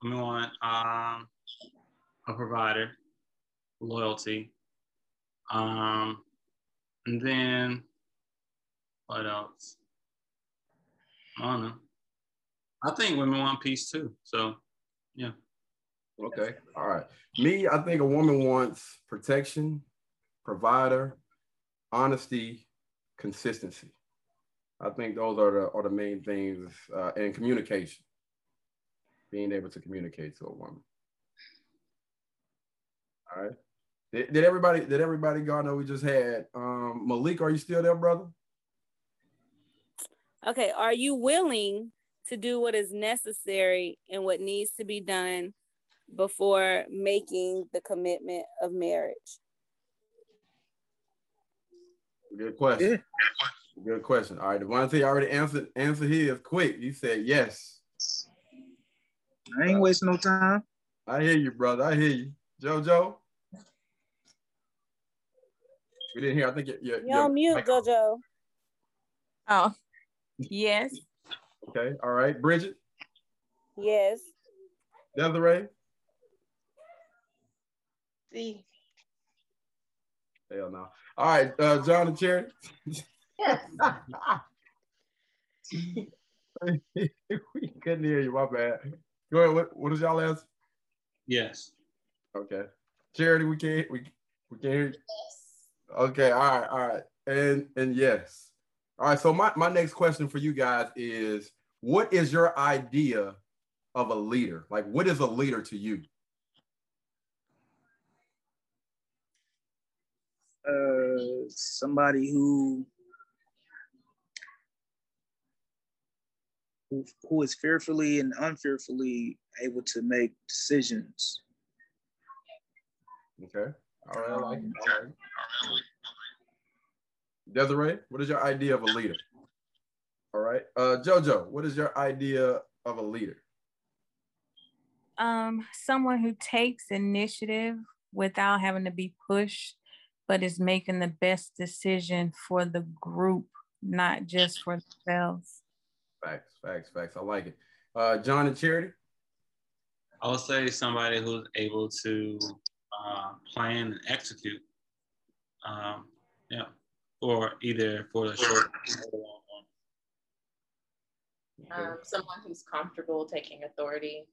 women want um, a provider, loyalty, um, and then what else? I don't know. I think women want peace too. So, yeah. Okay. All right. Me, I think a woman wants protection, provider, honesty, consistency. I think those are the are the main things, uh, and communication. Being able to communicate to a woman. All right. Did, did everybody did everybody go? I know we just had um, Malik. Are you still there, brother? Okay, are you willing to do what is necessary and what needs to be done before making the commitment of marriage? Good question. Good question. All right. Devontae already answered answered his quick. He said yes. I ain't wasting no time. I hear you, brother. I hear you. Jojo. We didn't hear. I think you're, you're, You're on mute, JoJo. Oh, yes. Okay. All right. Bridget. Yes. Desiree. See. Hell no. All right, uh, John and Cherry. Yes. we couldn't hear you. My bad. Go ahead. What, what is y'all ask? Yes. Okay. Charity, we can't we we can't hear you. Yes. Okay, all right, all right. And and yes. All right. So my, my next question for you guys is what is your idea of a leader? Like what is a leader to you? Uh, somebody who who, who is fearfully and unfearfully able to make decisions. Okay. All right, I like it. All right. Desiree, what is your idea of a leader? All right. Uh Jojo, what is your idea of a leader? Um, someone who takes initiative without having to be pushed, but is making the best decision for the group, not just for themselves. Facts, facts, facts. I like it. Uh John and Charity? I would say somebody who's able to uh, plan and execute. Um, yeah, or either for the short or long run. Um, someone who's comfortable taking authority.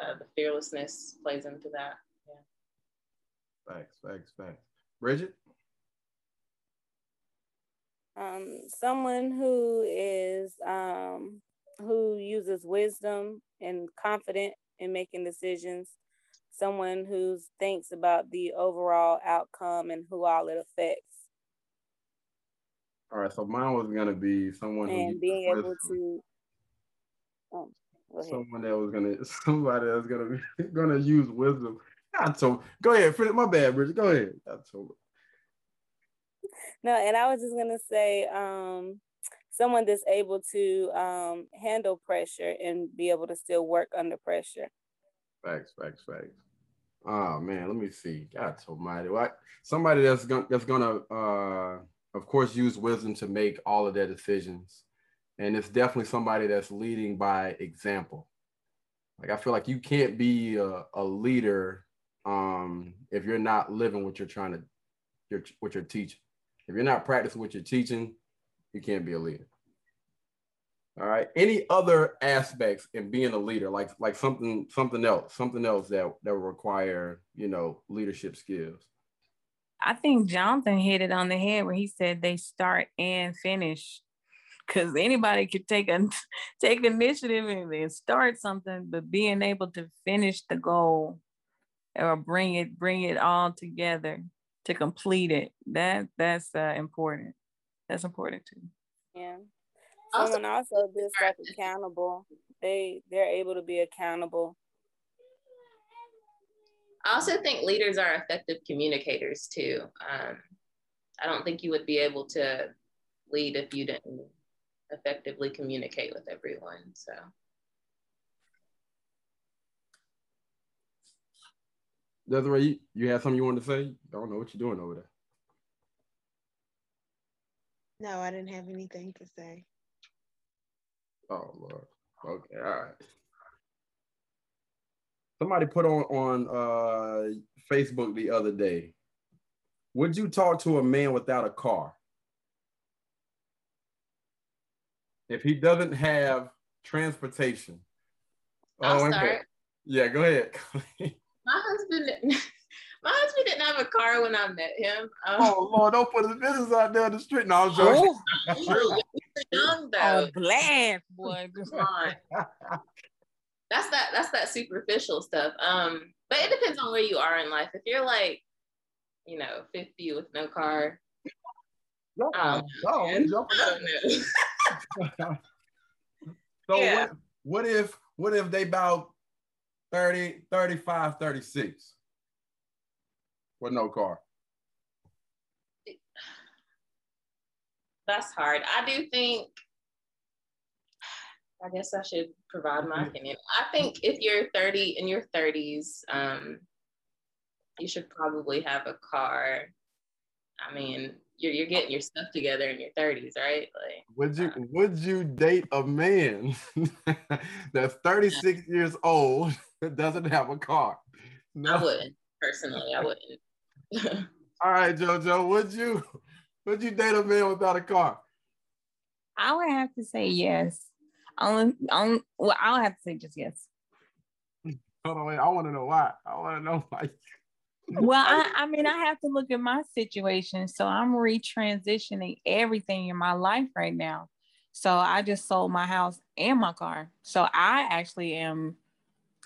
Uh, the fearlessness plays into that. Yeah. Facts, facts, facts. Bridget? um, someone who is um, who uses wisdom and confident in making decisions someone who thinks about the overall outcome and who all it affects All right, so mine was gonna be someone who and uses being able wisdom. to oh, someone that was gonna somebody that's gonna be gonna use wisdom. I told go ahead, finish my bad, Bridget. Go ahead. I told No, and I was just gonna say, um, someone that's able to um, handle pressure and be able to still work under pressure. Facts, facts, facts. Oh man, let me see. God almighty. What somebody that's gonna that's gonna uh of course use wisdom to make all of their decisions. And it's definitely somebody that's leading by example. Like I feel like you can't be a, a leader um if you're not living what you're trying to you're what you're teaching. If you're not practicing what you're teaching, you can't be a leader. All right. Any other aspects in being a leader, like like something something else, something else that that would require you know leadership skills. I think Jonathan hit it on the head where he said they start and finish. Because anybody could take a take initiative and, and start something, but being able to finish the goal or bring it bring it all together to complete it that that's uh, important. That's important too. Yeah. Also- Someone also just like accountable. They they're able to be accountable. I also think leaders are effective communicators too. Um, I don't think you would be able to lead if you didn't effectively communicate with everyone. So Desiree, you, you have something you wanted to say? I don't know what you're doing over there. No, I didn't have anything to say. Oh Lord. Okay, all right. Somebody put on on uh Facebook the other day. Would you talk to a man without a car? If he doesn't have transportation. I'll wait a minute. start. Yeah, go ahead. My husband, my husband didn't have a car when I met him. Um, oh Lord, don't put his business out there in the street. No, I'm joking. we were young though. Oh, blast, boy. Come on. That's that. That's that superficial stuff. Um, but it depends on where you are in life. If you're like, you know, 50 with no car, No, um, no, man, we jumping I out. don't know. So Yeah. what, what if what if they about 30, 35, 36 with no car? That's hard. I do think. I guess I should provide my opinion. I think if you're 30 in your 30s, um, you should probably have a car. I mean, you're you're getting your stuff together in your 30s, right? Like, Would you uh, would you date a man that's 36 years old that doesn't have a car? No. I wouldn't. personally, I wouldn't. All right, JoJo, would you would you date a man without a car? I would have to say yes. Only, only, well, I'll have to say just yes. Hold on, wait. I want to know why. I want to know why. Well, I, I mean, I have to look at my situation. So I'm retransitioning everything in my life right now. So I just sold my house and my car. So I actually am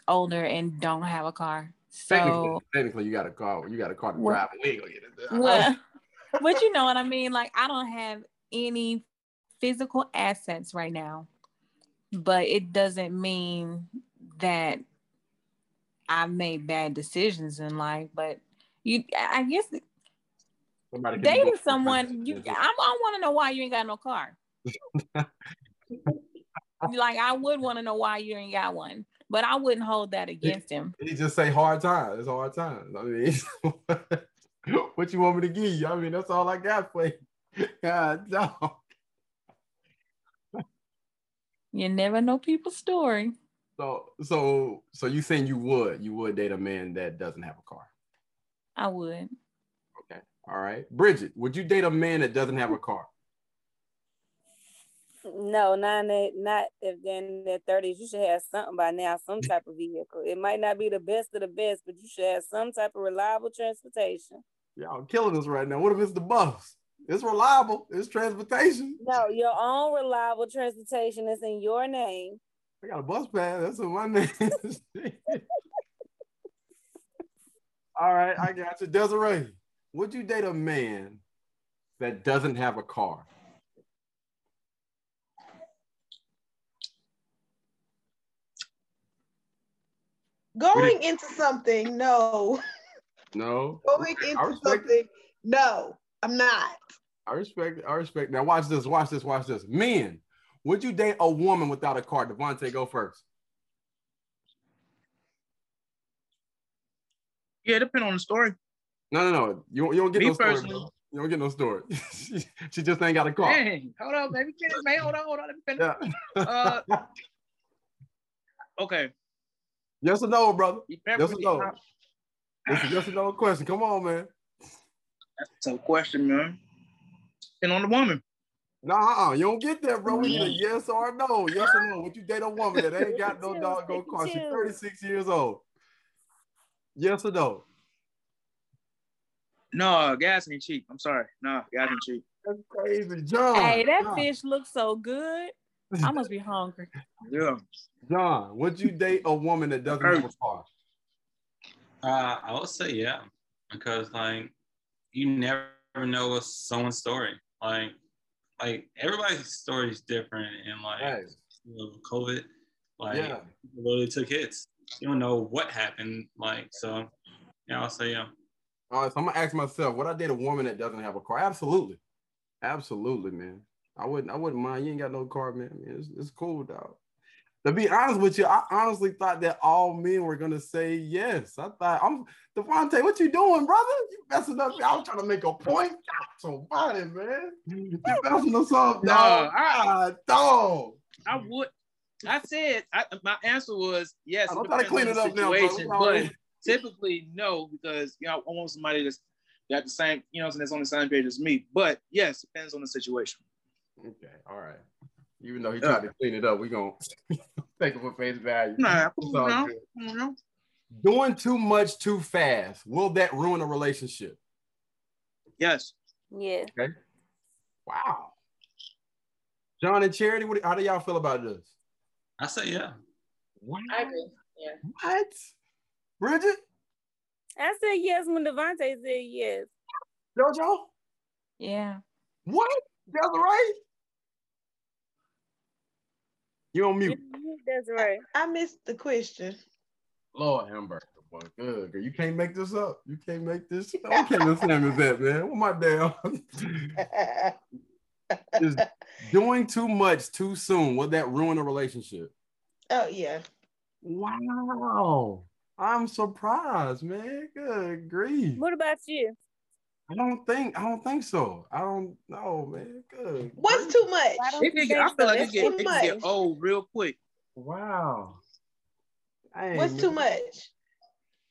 older and don't have a car. So technically, you got a car. You got a car to Well- drive. We ain't gonna get into that. well, but you know what I mean? Like I don't have any physical assets right now, but it doesn't mean that I've made bad decisions in life. But you, I guess Somebody dating someone, you, I, I want to know why you ain't got no car. like I would want to know why you ain't got one, but I wouldn't hold that against him. He just say hard times. It's hard times. I mean, what you want me to give you? I mean, that's all I got for you. God, no. You never know people's story. So, so, so you saying you would, you would date a man that doesn't have a car? I would. Okay, all right. Bridget, would you date a man that doesn't have a car? No, not in that, not if they're in their thirties. You should have something by now, some type of vehicle. It might not be the best of the best, but you should have some type of reliable transportation. Y'all killing us right now. What if it's the bus? It's reliable. It's transportation. No, your own reliable transportation is in your name. I got a bus pass. That's in my name. All right, I got you. Desiree, would you date a man that doesn't have a car? Going into something, no. No. Going into something, no. I'm not. I respect. I respect. Now watch this. Watch this. Watch this. Men, would you date a woman without a car? Devontae, go first. Yeah, depending on the story. No, no, no. You, don't- you don't get Me no story. bro. You don't get no story. she, just ain't got a car. Dang, hold on, baby. Man. Hold on, hold on. Let me finish. Yeah. Uh, okay. yes or no, brother? Yes or no? It's a yes or no question. Come on, man. That's a tough question, man. And on the woman. Nah, uh, you don't get that, bro. We need a yes or a no. Yes or no. Would you date a woman that ain't got no Chill, doggone car? She's 36 years old. Yes or no? No, gas ain't cheap. I'm sorry. No, gas ain't cheap. That's crazy. John. Hey, that John, fish looks so good. I must be hungry. Yeah. John, would you date a woman that doesn't have a car? Uh, I would say yeah, because like you never know a someone's story. Like, like everybody's story is different, and like know, COVID, like Yeah. literally took hits. You don't know what happened. Like, so yeah, I'll say yeah. All right, so I'm gonna ask myself, what I date a woman that doesn't have a car? Absolutely, absolutely, man. I wouldn't. I wouldn't mind. You ain't got no car, man. I mean, it's, it's cool, dog. To be honest with you, I honestly thought that all men were gonna say yes. I thought I'm Devontae, what you doing, brother? You messing up. I was trying to make a point. God, so funny, man. You messing us up, No, dog. I- Ah, dog. I would. I said I, my answer was yes. I'm trying to clean it up now, bro. situation, It's all right. but typically no, because you know I want somebody that's got the same, you know, that's on the same page as me. But yes, depends on the situation. Okay, all right. Even though he tried to clean it up, we're gonna take it for face value. Nah, It's you all know, good. you know. Doing too much too fast, will that ruin a relationship? Yes. Yeah. Okay. Wow. John and Charity, what, how do y'all feel about this? I say yeah. What? I agree. Yeah. What? Bridget? I said yes when Devontae said yes. JoJo? Yeah. What? Desiree? You on mute. That's right. I missed the question. Lord Hamburger, boy. Good. girl. You can't make this up. You can't make this. What kind of Sam is that, man? What my damn? Is doing too much too soon, will that ruin a relationship? oh yeah. Wow. I'm surprised, man. Good grief. What about you? I don't think I don't think so. I don't know, man. Good. What's too much? Why don't It you get, I feel so? like it get, it can get old real quick. Wow. Dang, What's too much?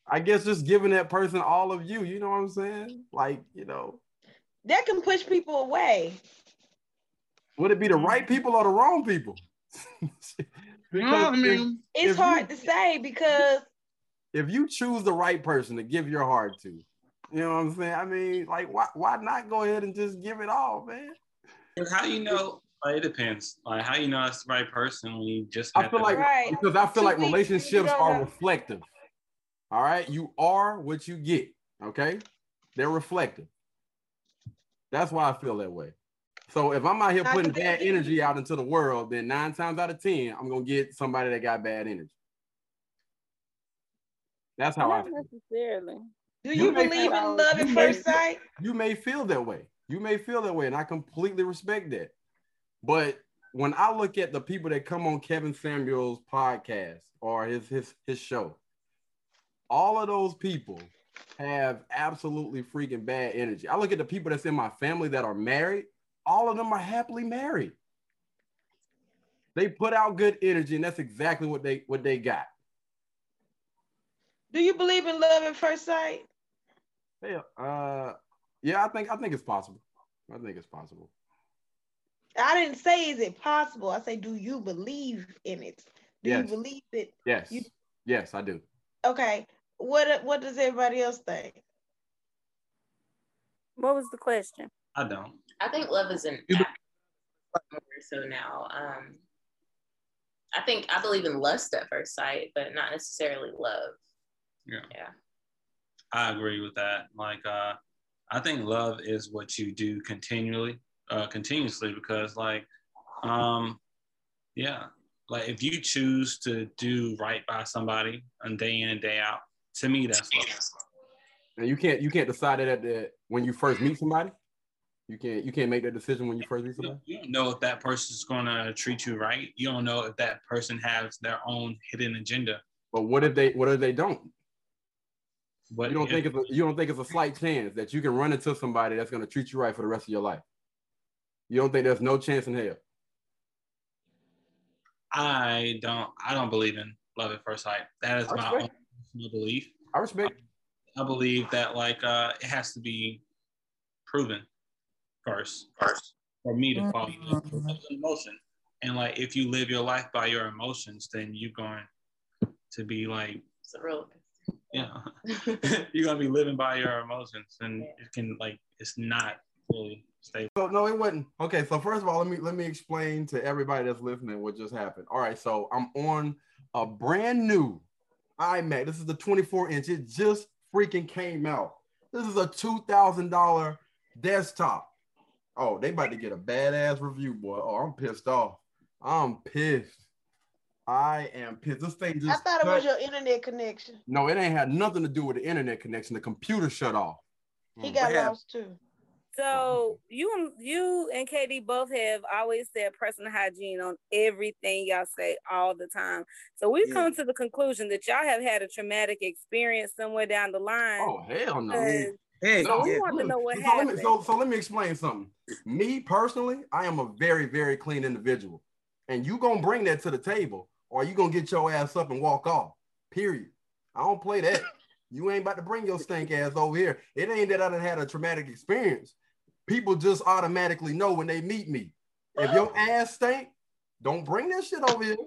I guess just giving that person all of you. You know what I'm saying? Like you know, That can push people away. would it be the mm. right people or the wrong people? No, I if- It's If hard you- to say because if you choose the right person to give your heart to, you know what I'm saying? I mean, like, why why not go ahead and just give it all, man? And how do you know? It depends. Like how you know it's the right person when you just. I feel like Right. because I feel Two like weeks, relationships are know. reflective. All right, you are what you get. Okay, they're reflective. That's why I feel that way. So if I'm out here putting bad energy out into the world, then nine times out of ten, I'm gonna get somebody that got bad energy. That's how I Not feel. necessarily. Do You you, believe feel- in love at first sight? You may feel that way. You may feel that way, and I completely respect that. But when I look at the people that come on Kevin Samuel's podcast or his his his show, all of those people have absolutely freaking bad energy. I look at the people that's in my family that are married, all of them are happily married. They put out good energy, and that's exactly what they what they got. Do you believe in love at first sight? Yeah, uh, yeah, I think I think it's possible. I think it's possible. I didn't say is it possible. I say, do you believe in it? Do Yes. you believe it? Yes, You- yes, I do. Okay. What what does everybody else think? What was the question? I don't. I think love is an act more so now. Um, I think I believe in lust at first sight, but not necessarily love. Yeah. Yeah. I agree with that. Like, uh, I think love is what you do continually, uh, continuously, because like, um, yeah, like if you choose to do right by somebody and day in and day out, to me that's love. And you can't you can't decide it at the when you first meet somebody. You can't you can't make that decision when you first meet somebody. you don't know if that person's gonna treat you right. You don't know if that person has their own hidden agenda. But what if they what if they don't? But You don't if- think it's a, you don't think it's a slight chance that you can run into somebody that's gonna treat you right for the rest of your life. You don't think there's no chance in hell. I don't I don't believe in love at first sight. That is my own personal belief. I respect. I believe that like uh it has to be proven first. First. For me to fall in love emotion. And like if you live your life by your emotions, then you're going to be like, It's a real. Yeah. you're gonna be living by your emotions and it can like it's not fully stable. So no, it wasn't. Okay, so first of all, let me let me explain to everybody that's listening what just happened. All right, so I'm on a brand new iMac. This is the 24 inch. It just freaking came out. This is a two thousand dollar desktop. Oh, they about to get a badass review, boy. Oh, I'm pissed off. I'm pissed. I am pissed. This thing just I thought it was your internet connection. no, it ain't had nothing to do with the internet connection. The computer shut off. He Mm. got What lost too. So you and you and KD both have always said personal hygiene on everything y'all say all the time. So we've Yeah. come to the conclusion that y'all have had a traumatic experience somewhere down the line. Oh hell no. Hey, So we yeah. want to know what so, let me, happened. so, so let me explain something. Me personally, I am a very, very clean individual. And you gonna bring that to the table, or you gonna get your ass up and walk off. Period. I don't play that. You ain't about to bring your stink ass over here. It ain't that I done had a traumatic experience. People just automatically know when they meet me. If your ass stink, don't bring that shit over here.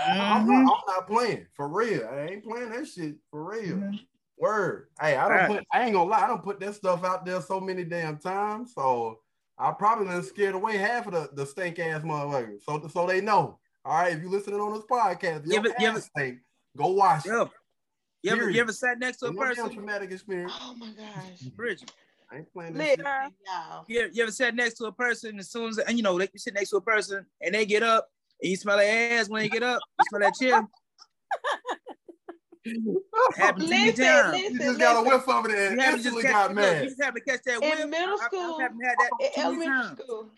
I'm, Mhm. not, I'm not playing for real. I ain't playing that shit for real. Mhm. Word. Hey, I don't put. I ain't gonna lie. I don't put that stuff out there so many damn times. So I probably done scared away half of the, the stink ass motherfuckers. So so they know. All right. If you're listening on this podcast, You your ever- you ever- ass stink. Go wash it. Oh you ever, you ever sat next to a no person, traumatic experience. Oh my gosh. Bridget? I ain't playing that Listen, y'all. You ever, sat next to a person as soon as and you know they you sit next to a person and they get up and you smell their ass when they get up, you smell that chill. Happened to Listen, down. listen, You just got a whiff of it and You haven't just instantly catch, got mad. you just happen to catch that In whip. middle I- I- school- I, had that In elementary school.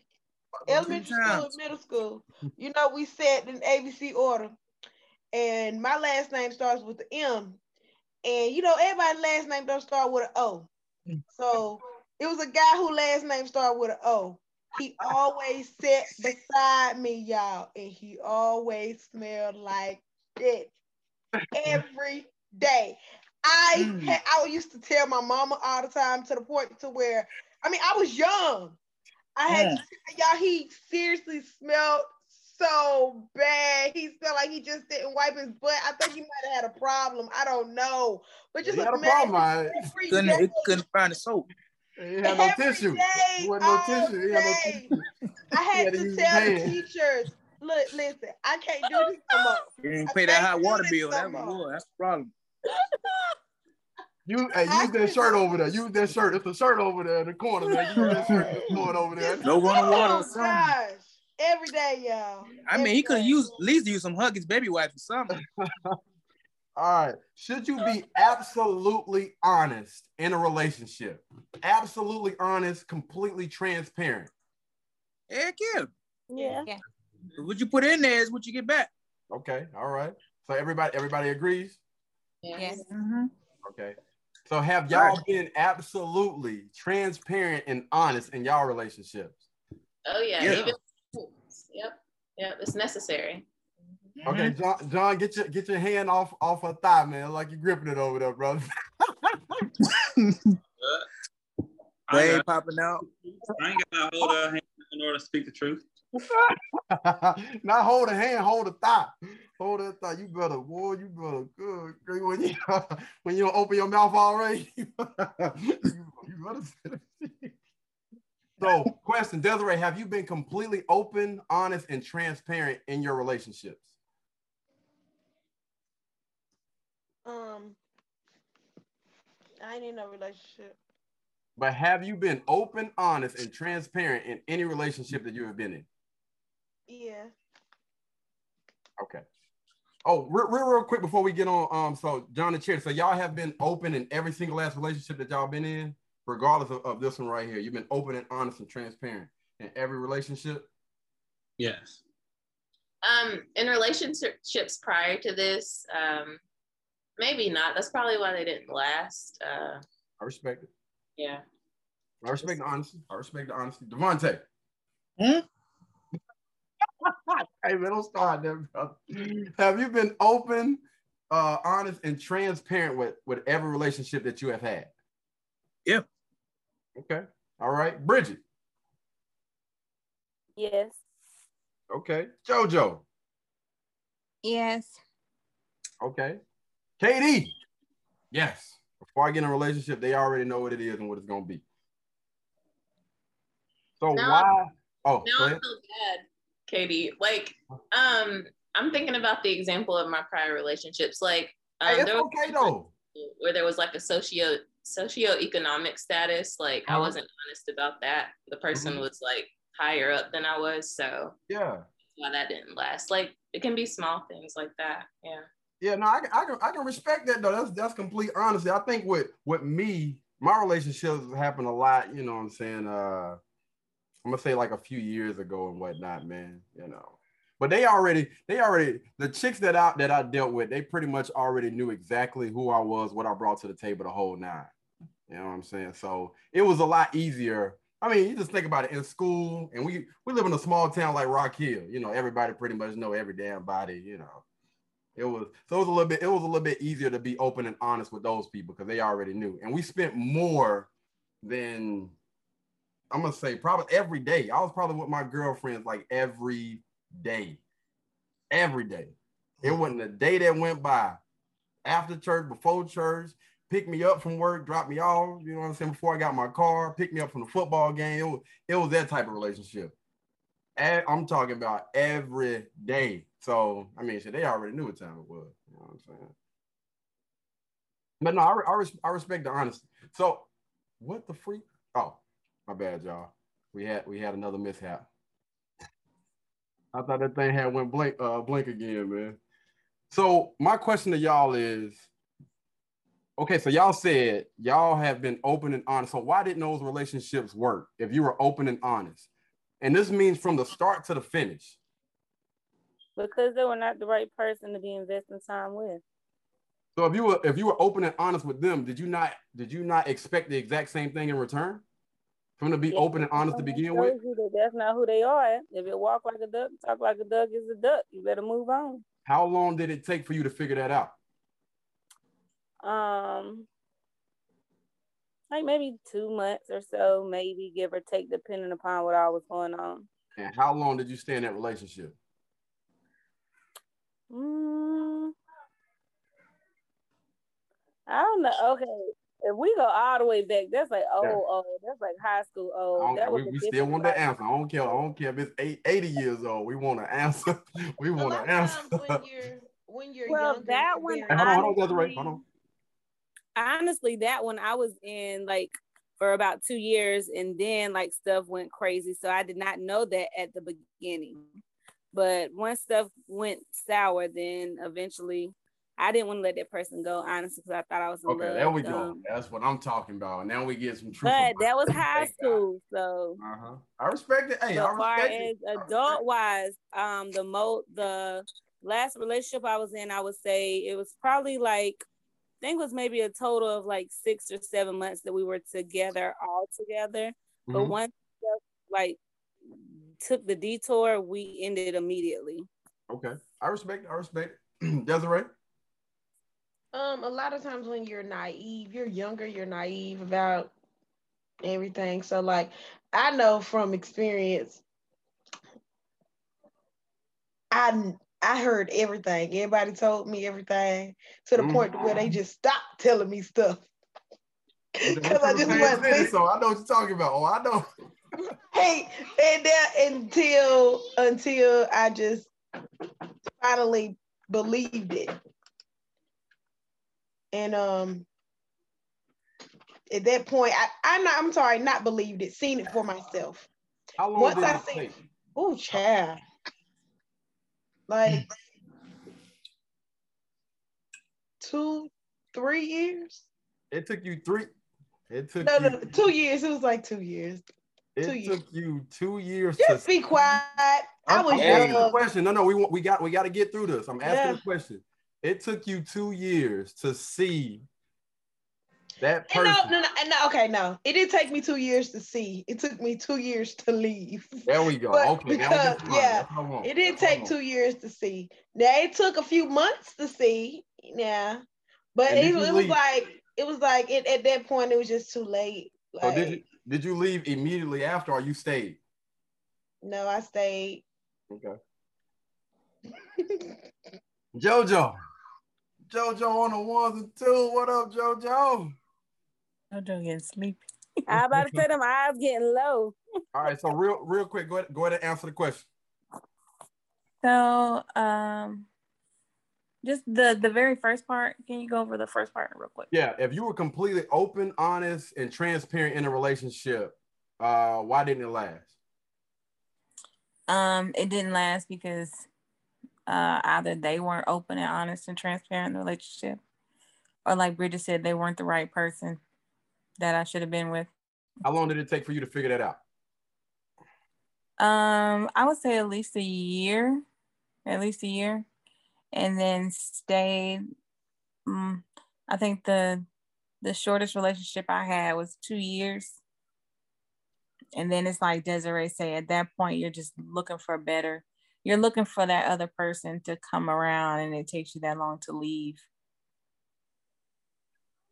Elementary school and middle school. You know, we sat in ABC order. And my last name starts with the M. And you know, everybody's last name don't start with an O. So it was a guy who last name started with an O. He always sat beside me, y'all, and he always smelled like shit every day. I Mm. had, I used to tell my mama all the time to the point to where I mean I was young. I had Mm. y'all he seriously smelled so bad. He smelled like he just didn't wipe his butt. I think he might have had a problem. I don't know. But just He had a problem, all right. every Couldn't, day- it couldn't find the soap. He had no Every tissue. day, He wasn't no tissue. He had no tissue. I had had to to tell the teachers, look, listen, I can't do this no more. You didn't I pay that hot water bill. no That's more. what was. That's the problem. You hey, use that shirt over there. Use that shirt. It's a shirt over there in the corner. Man. Use that shirt that's going over there. No running water Oh or gosh, every day, y'all. I mean, he could have used at least use some Huggies baby wipes or something. All right. Should you be absolutely honest in a relationship? Absolutely honest, completely transparent. Heck yeah. Yeah. Yeah. What you put in there is what you get back. Okay. All right. So everybody, everybody agrees. Yes. Mm-hmm. Okay. So have y'all been absolutely transparent and honest in y'all relationships? Oh yeah. Yeah. Even yep. Yep. It's necessary. Mm-hmm. Okay, John, John, get your get your hand off off her thigh, man, like you're gripping it over there, brother. I, Way got, popping out. I ain't got to hold her hand in order to speak the truth. Not hold a hand, hold a thigh. Hold that thigh. You better, boy, you better good. good. When you when you don't open your mouth already, you, you better. So, question, Desiree, have you been completely open, honest, and transparent in your relationships? Um, I ain't in no relationship. But have you been open, honest, and transparent in any relationship that you have been in? Yeah. Okay. Oh, real, real, real quick before we get on. Um, so John and Cherry, so y'all have been open in every single last relationship that y'all been in, regardless of, of this one right here. You've been open and honest and transparent in every relationship. Yes. Um, in relationships prior to this, um, maybe not. That's probably why they didn't last. Uh, I respect it. yeah. I respect the honesty. I respect the honesty. Devontae. Hmm? hey man, don't start there, brother. Have you been open, uh, honest, and transparent with with every relationship that you have had? Yeah. Okay. All right, Bridget. Yes. Okay, JoJo. Yes. Okay. Katie. Yes. Before I get in a relationship, they already know what it is and what it's gonna be. So No. why? Oh, Now I ahead. feel bad, Katie. Like, um, I'm thinking about the example of my prior relationships. Like, um, Hey, it's okay though. where there was like a socio socioeconomic status. Like, I Uh-huh. wasn't honest about that. The person Mhm. was like higher up than I was, so Yeah. why that didn't last. Like, it can be small things like that. Yeah. Yeah, no, I, can- I can I can respect that though. That's that's complete honesty. I think with with me, my relationships happen a lot. You know what I'm saying? Uh, I'm gonna say like a few years ago and whatnot, man. You know, but they already they already the chicks that I that I dealt with, they pretty much already knew exactly who I was, what I brought to the table, the whole nine. You know what I'm saying? So it was a lot easier. I mean, you just think about it in school, and we we live in a small town like Rock Hill. You know, everybody pretty much know every damn body. You know, it was so it was a little bit it was a little bit easier to be open and honest with those people because they already knew, and we spent more than I'm gonna say probably every day. I was probably with my girlfriends like every day, every day. It mm-hmm. wasn't a day that went by after church, before church, pick me up from work, drop me off. You know what I'm saying? Before I got my car, pick me up from the football game. It was, it was that type of relationship. And I'm talking about every day. So I mean, shit, they already knew what time it was. You know what I'm saying? But no, I, I, res- I respect the honesty. So, what the freak? Oh, my bad, y'all. We had we had another mishap. I thought that thing had went blink uh blink again, man. So my question to y'all is, okay, so y'all said y'all have been open and honest. So why didn't those relationships work if you were open and honest? And this means from the start to the finish. Because they were not the right person to be investing time with. So if you were if you were open and honest with them, did you not did you not expect the exact same thing in return? For them to be Yeah. open and honest to begin with? you that that's not who they are. If it walk like a duck, talk like a duck is a duck. You better move on. How long did it take for you to figure that out? Um, like maybe two months or so, maybe give or take, depending upon what all was going on. And how long did you stay in that relationship? Mm, I don't know. Okay, if we go all the way back, that's like oh, Yeah. oh, that's like high school. I Oh, that was we, we still different want the answer. I don't care. I don't care if it's eight, 80 years old. We want an answer. We want lot an answer. when you're when you're Well, younger, that one, very- Hey, hold on, hold on, Desiree. Hold on. honestly, that one I was in like for about two years, and then like stuff went crazy. So I did not know that at the beginning. But once stuff went sour, then eventually I didn't want to let that person go, honestly, because I thought I was in Okay, love. there we go. um, That's what I'm talking about. Now we get some truth. But that was high school, so Uh-huh. I respect it. Hey, so I far respect as it. Respect adult wise, um, the mo the last relationship I was in, I would say it was probably like I think it was maybe a total of like six or seven months that we were together all together. But Mhm. once like took the detour, we ended immediately. Okay. I respect it. I respect it. Desiree? Um, a lot of times when you're naive, you're younger, you're naive about everything. So like I know from experience, I I heard everything. Everybody told me everything to the Mhm. point where they just stopped telling me stuff. Because I just wasn't city, so I know what you're talking about. Oh, I know. Hey, and that until until I just finally believed it. And um at that point, I, I'm not I'm sorry, not believed it, seen it for myself. How long Once did I it see- take? Oh child. Like two, three years? It took you three. It took No, you. no, two years. It was like two years. it two took you two years Just to. be quiet. I I'm, was I'm asking a question. No, no, we want we got we got to get through this. I'm asking Yeah. a question. It took you two years to see that And person. no, no, no, no, okay, no. It didn't take me two years to see. It took me two years to leave. There we go. But okay, because- yeah, That's what I want. It didn't take two years to see. Now it took a few months to see. Yeah. But And it, it was like it was like it, at that point it was just too late. So did you did you leave immediately after, or you stayed? no, I stayed. Okay. Jojo. Jojo on the ones and two. What up, Jojo? Jojo getting sleepy. I about to say them eyes getting low. All right, so real real quick, go ahead, go ahead and answer the question. So, um, just the the very first part. Can you go over the first part real quick? Yeah, if you were completely open, honest, and transparent in a relationship, uh, why didn't it last? Um, it didn't last because uh either they weren't open and honest and transparent in the relationship, or like Bridget said, they weren't the right person that I should have been with. How long did it take for you to figure that out? Um, I would say at least a year, at least a year, and then stayed. Um, I think the the shortest relationship I had was two years, and then it's like Desiree said. At that point, you're just looking for better. You're looking for that other person to come around, and it takes you that long to leave.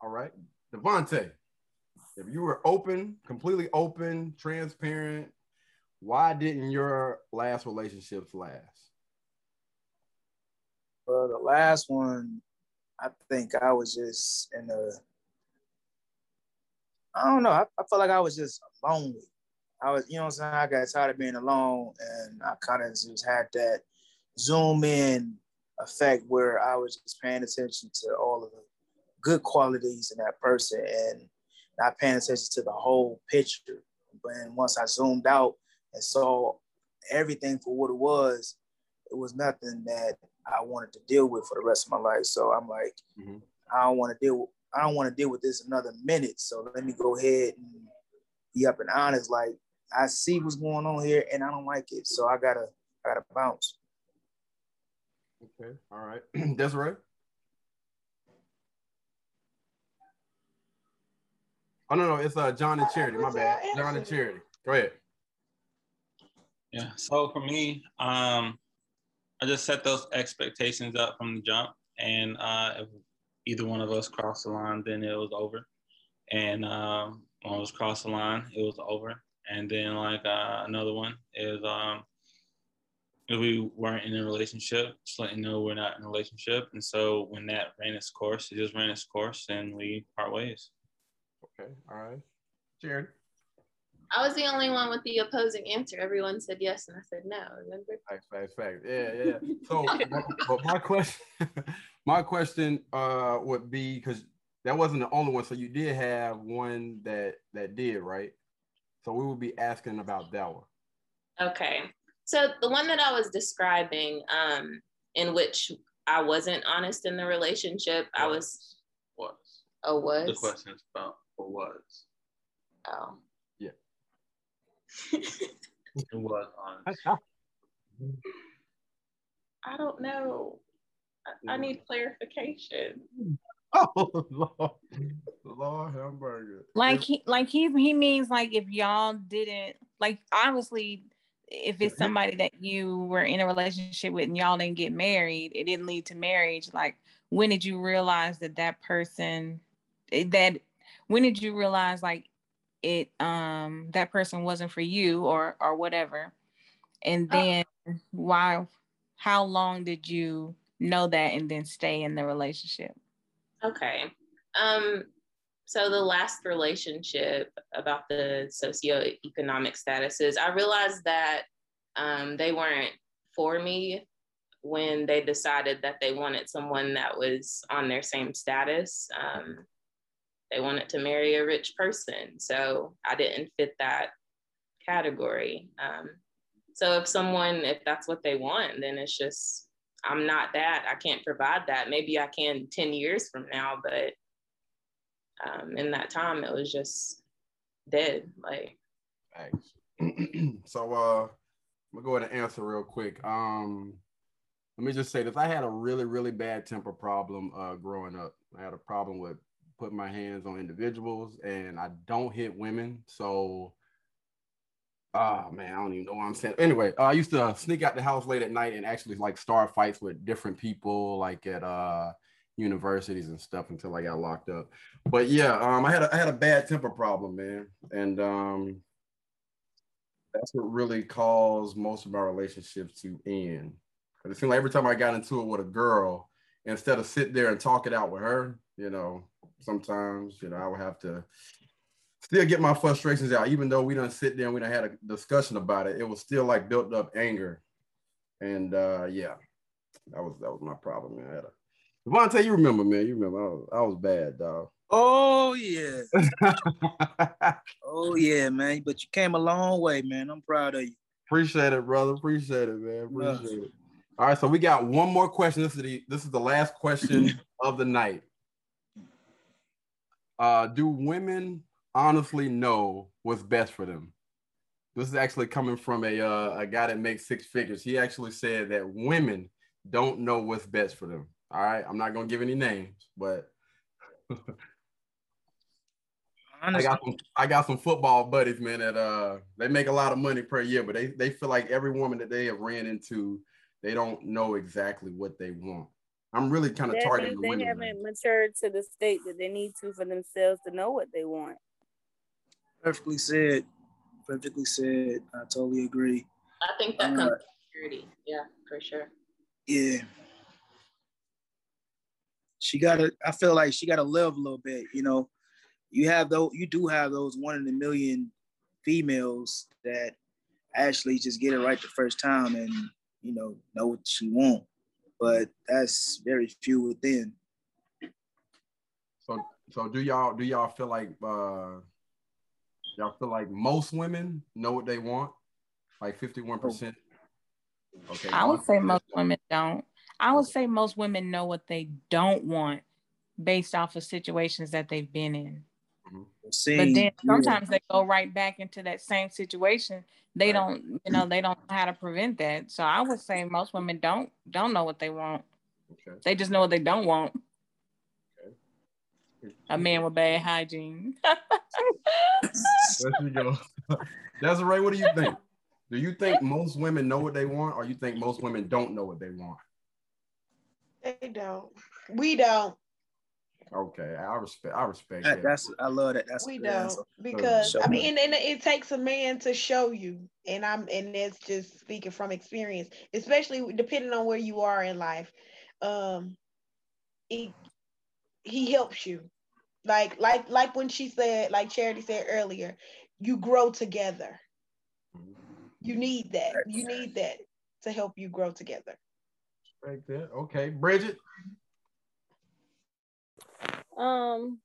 All right, Devontae, if you were open, completely open, transparent, why didn't your last relationships last? Well, the last one, I think I was just in a. I don't know. I, I felt like I was just lonely. I was, you know what I'm saying? I got tired of being alone and I kind of just had that zoom in effect where I was just paying attention to all of the good qualities in that person and not paying attention to the whole picture. But once I zoomed out and saw everything for what it was, it was nothing that I wanted to deal with for the rest of my life. So I'm like, Mhm. I don't want to deal with I don't want to deal with this another minute. So let me go ahead and be up and honest. Like I see what's going on here and I don't like it. So I gotta I gotta bounce. Okay, all right, Desiree. Oh no, no, it's uh John and Charity. My bad, John and Charity. Go ahead. Yeah. So for me, um, I just set those expectations up from the jump, and uh, if either one of us crossed the line, then it was over. And um, one of us crossed the line, it was over. And then like uh, another one is um, if we weren't in a relationship, just letting know we're not in a relationship. And so when that ran its course, it just ran its course, and we part ways. Okay, all right, Jared. I was the only one with the opposing answer. Everyone said yes, and I said no. Remember? Fact, fact, fact. Yeah, yeah. So, but my question, my question, uh, would be because that wasn't the only one. So you did have one that that did right. So we will be asking about that one. Okay. So the one that I was describing, um, in which I wasn't honest in the relationship, I was. Was. Oh, was. The question is about what was. Oh. Yeah. it was honest. I don't know. I, I need clarification. Oh Lord, Lord hamburger. Like he like he he means like if y'all didn't like obviously if it's somebody that you were in a relationship with and y'all didn't get married, it didn't lead to marriage. Like when did you realize that that person eh, that when did you realize like it um that person wasn't for you or or whatever? And then why how long did you know that and then stay in the relationship? Okay. Um, so the last relationship about the socioeconomic statuses, I realized that um, they weren't for me when they decided that they wanted someone that was on their same status. Um, they wanted to marry a rich person. So I didn't fit that category. Um, so if someone, if that's what they want, then it's just I'm not that. I can't provide that. Maybe I can 10 years from now, but um, in that time, it was just dead. Like, Thanks. so, uh, I'm gonna go ahead and answer real quick. Um, let me just say this: I had a really, really bad temper problem uh, growing up. I had a problem with putting my hands on individuals, and I don't hit women. So, oh man, I don't even know what I'm saying. Anyway, uh, I used to sneak out the house late at night and actually like start fights with different people, like at uh universities and stuff until I got locked up. But yeah, um, I had a, I had a bad temper problem, man, and um, that's what really caused most of my relationships to end. Because it seemed like every time I got into it with a girl, instead of sit there and talk it out with her, you know, sometimes you know I would have to still get my frustrations out, even though we don't sit there and we don't had a discussion about it. It was still like built up anger, and uh, yeah, that was that was my problem, man. I had a Devontae, you remember, man. You remember I was, I was bad, dog. Oh yeah. oh yeah, man. But you came a long way, man. I'm proud of you. Appreciate it, brother. Appreciate it, man. Appreciate it. All right, so we got one more question. This is the this is the last question of the night. Uh, do women honestly know what's best for them? This is actually coming from a uh, a guy that makes six figures. He actually said that women don't know what's best for them. All right, I'm not gonna give any names, but I got some I got some football buddies, man, that uh they make a lot of money per year, but they they feel like every woman that they have ran into, they don't know exactly what they want. I'm really kind of That targeting means the they women. haven't matured to the state that they need to for themselves to know what they want. Perfectly said. Perfectly said. I totally agree. I think that Uh, comes with maturity. Yeah, for sure. Yeah. She gotta, I feel like she gotta live a little bit, you know. You have those, you do have those one in a million females that actually just get it right the first time and you know know what she want. But that's very few within. So so do y'all do y'all feel like uh y'all feel like most women know what they want? Like 51%? Okay. I would say most don't. women don't. I would say most women know what they don't want based off of situations that they've been in. Mm-hmm. See. But Seeing, then yeah. sometimes they go right back into that same situation. They Right. don't, you know, they don't know how to prevent that. So I would say most women don't don't know what they want. Okay. They just know what they don't want. A man with bad hygiene. There you go. Desiree, what do you think? Do you think most women know what they want, or you think most women don't know what they want? They don't. We don't. Okay, I respect. I respect That- that. that's I love that. That's we don't answer. because I mean, and, and it takes a man to show you, and I'm and that's just speaking from experience, especially depending on where you are in life. Um, he he helps you, like like like when she said, like Charity said earlier, you grow together. You need that. You need that to help you grow together. Respect that. Okay, Bridget. Um,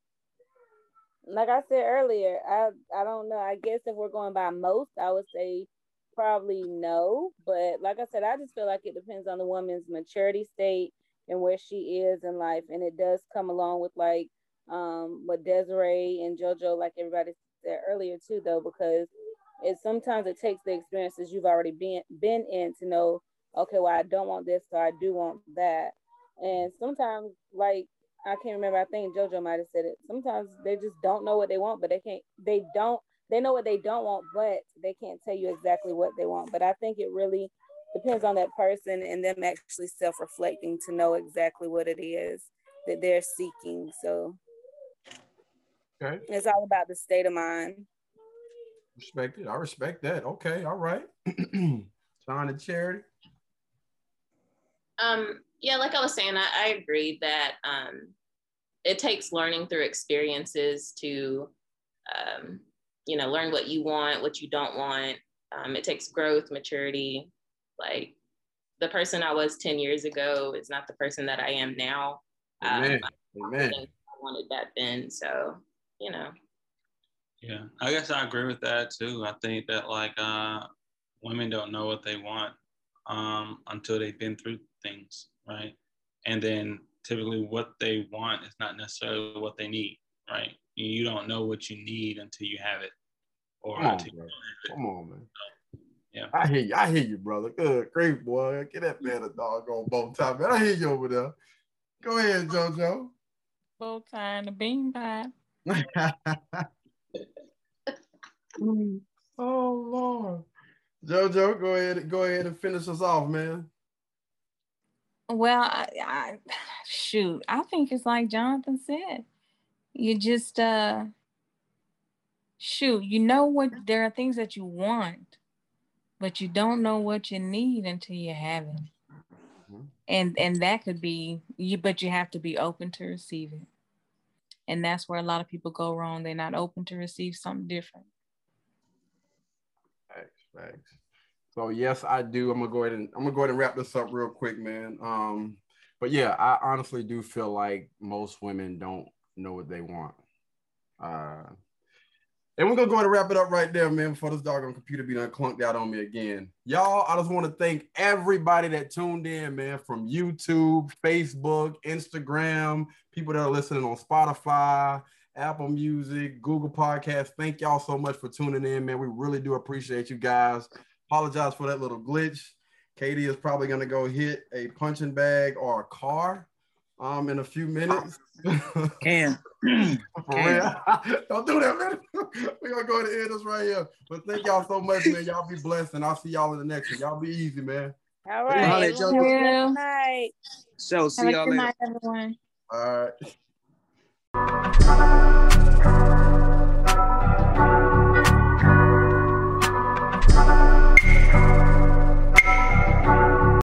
like I said earlier, I I don't know. I guess if we're going by most, I would say probably no. But like I said, I just feel like it depends on the woman's maturity state and where she is in life, and it does come along with like um what Desiree and JoJo, like everybody said earlier too, though, because it sometimes it takes the experiences you've already been been in to know, okay, well I don't want this, so I do want that, and sometimes like I can't remember. I think JoJo might have said it. Sometimes they just don't know what they want, but they can't. They don't. They know what they don't want, but they can't tell you exactly what they want. But I think it really depends on that person and them actually self-reflecting to know exactly what it is that they're seeking. So Okay, it's all about the state of mind. respect it. I respect that. Okay, all right. John and Charity. Um, yeah, like I was saying, I, I agree that um, it takes learning through experiences to, um, you know, learn what you want, what you don't want. Um, it takes growth, maturity. Like the person I was 10 years ago is not the person that I am now. Um, Amen. I Amen. I wanted that then. So, you know, Yeah, I guess I agree with that too. I think that like uh, women don't know what they want um, until they've been through things, right? And then typically what they want is not necessarily what they need, right? You you don't know what you need until you have it, or Come on, until you have it. Come on, man. Yeah. I hear you. I hear you, brother. Good, great boy. Get that man a doggone bow tie, man. I hear you over there. Go ahead, JoJo. Bow tie and a bean pie. oh Lord. JoJo, go ahead, go ahead and finish us off, man. Well, I, I shoot, I think it's like Jonathan said. You just uh shoot, you know what there are things that you want, but you don't know what you need until you have it. Mhm. And and that could be you, but you have to be open to receive it. And that's where a lot of people go wrong. They're not open to receive something different. Thanks, thanks. So yes, I do. I'm gonna go ahead and I'm gonna go ahead and wrap this up real quick, man. Um, but yeah, I honestly do feel like most women don't know what they want. Uh, and we're gonna go ahead and wrap it up right there, man, before this doggone computer be done clunked out on me again. Y'all, I just want to thank everybody that tuned in, man, from YouTube, Facebook, Instagram, people that are listening on Spotify, Apple Music, Google Podcasts. Thank y'all so much for tuning in, man. We really do appreciate you guys. Apologize for that little glitch. Katie is probably gonna go hit a punching bag or a car um in a few minutes. Can For real. Don't do that, man. We're gonna go ahead and end this right here. But thank y'all so much, man. Y'all be blessed, and I'll see y'all in the next one. Y'all be easy, man. All Holla right. at everyone JoJo. have a good night. so see Have y'all good later. night, everyone. All right.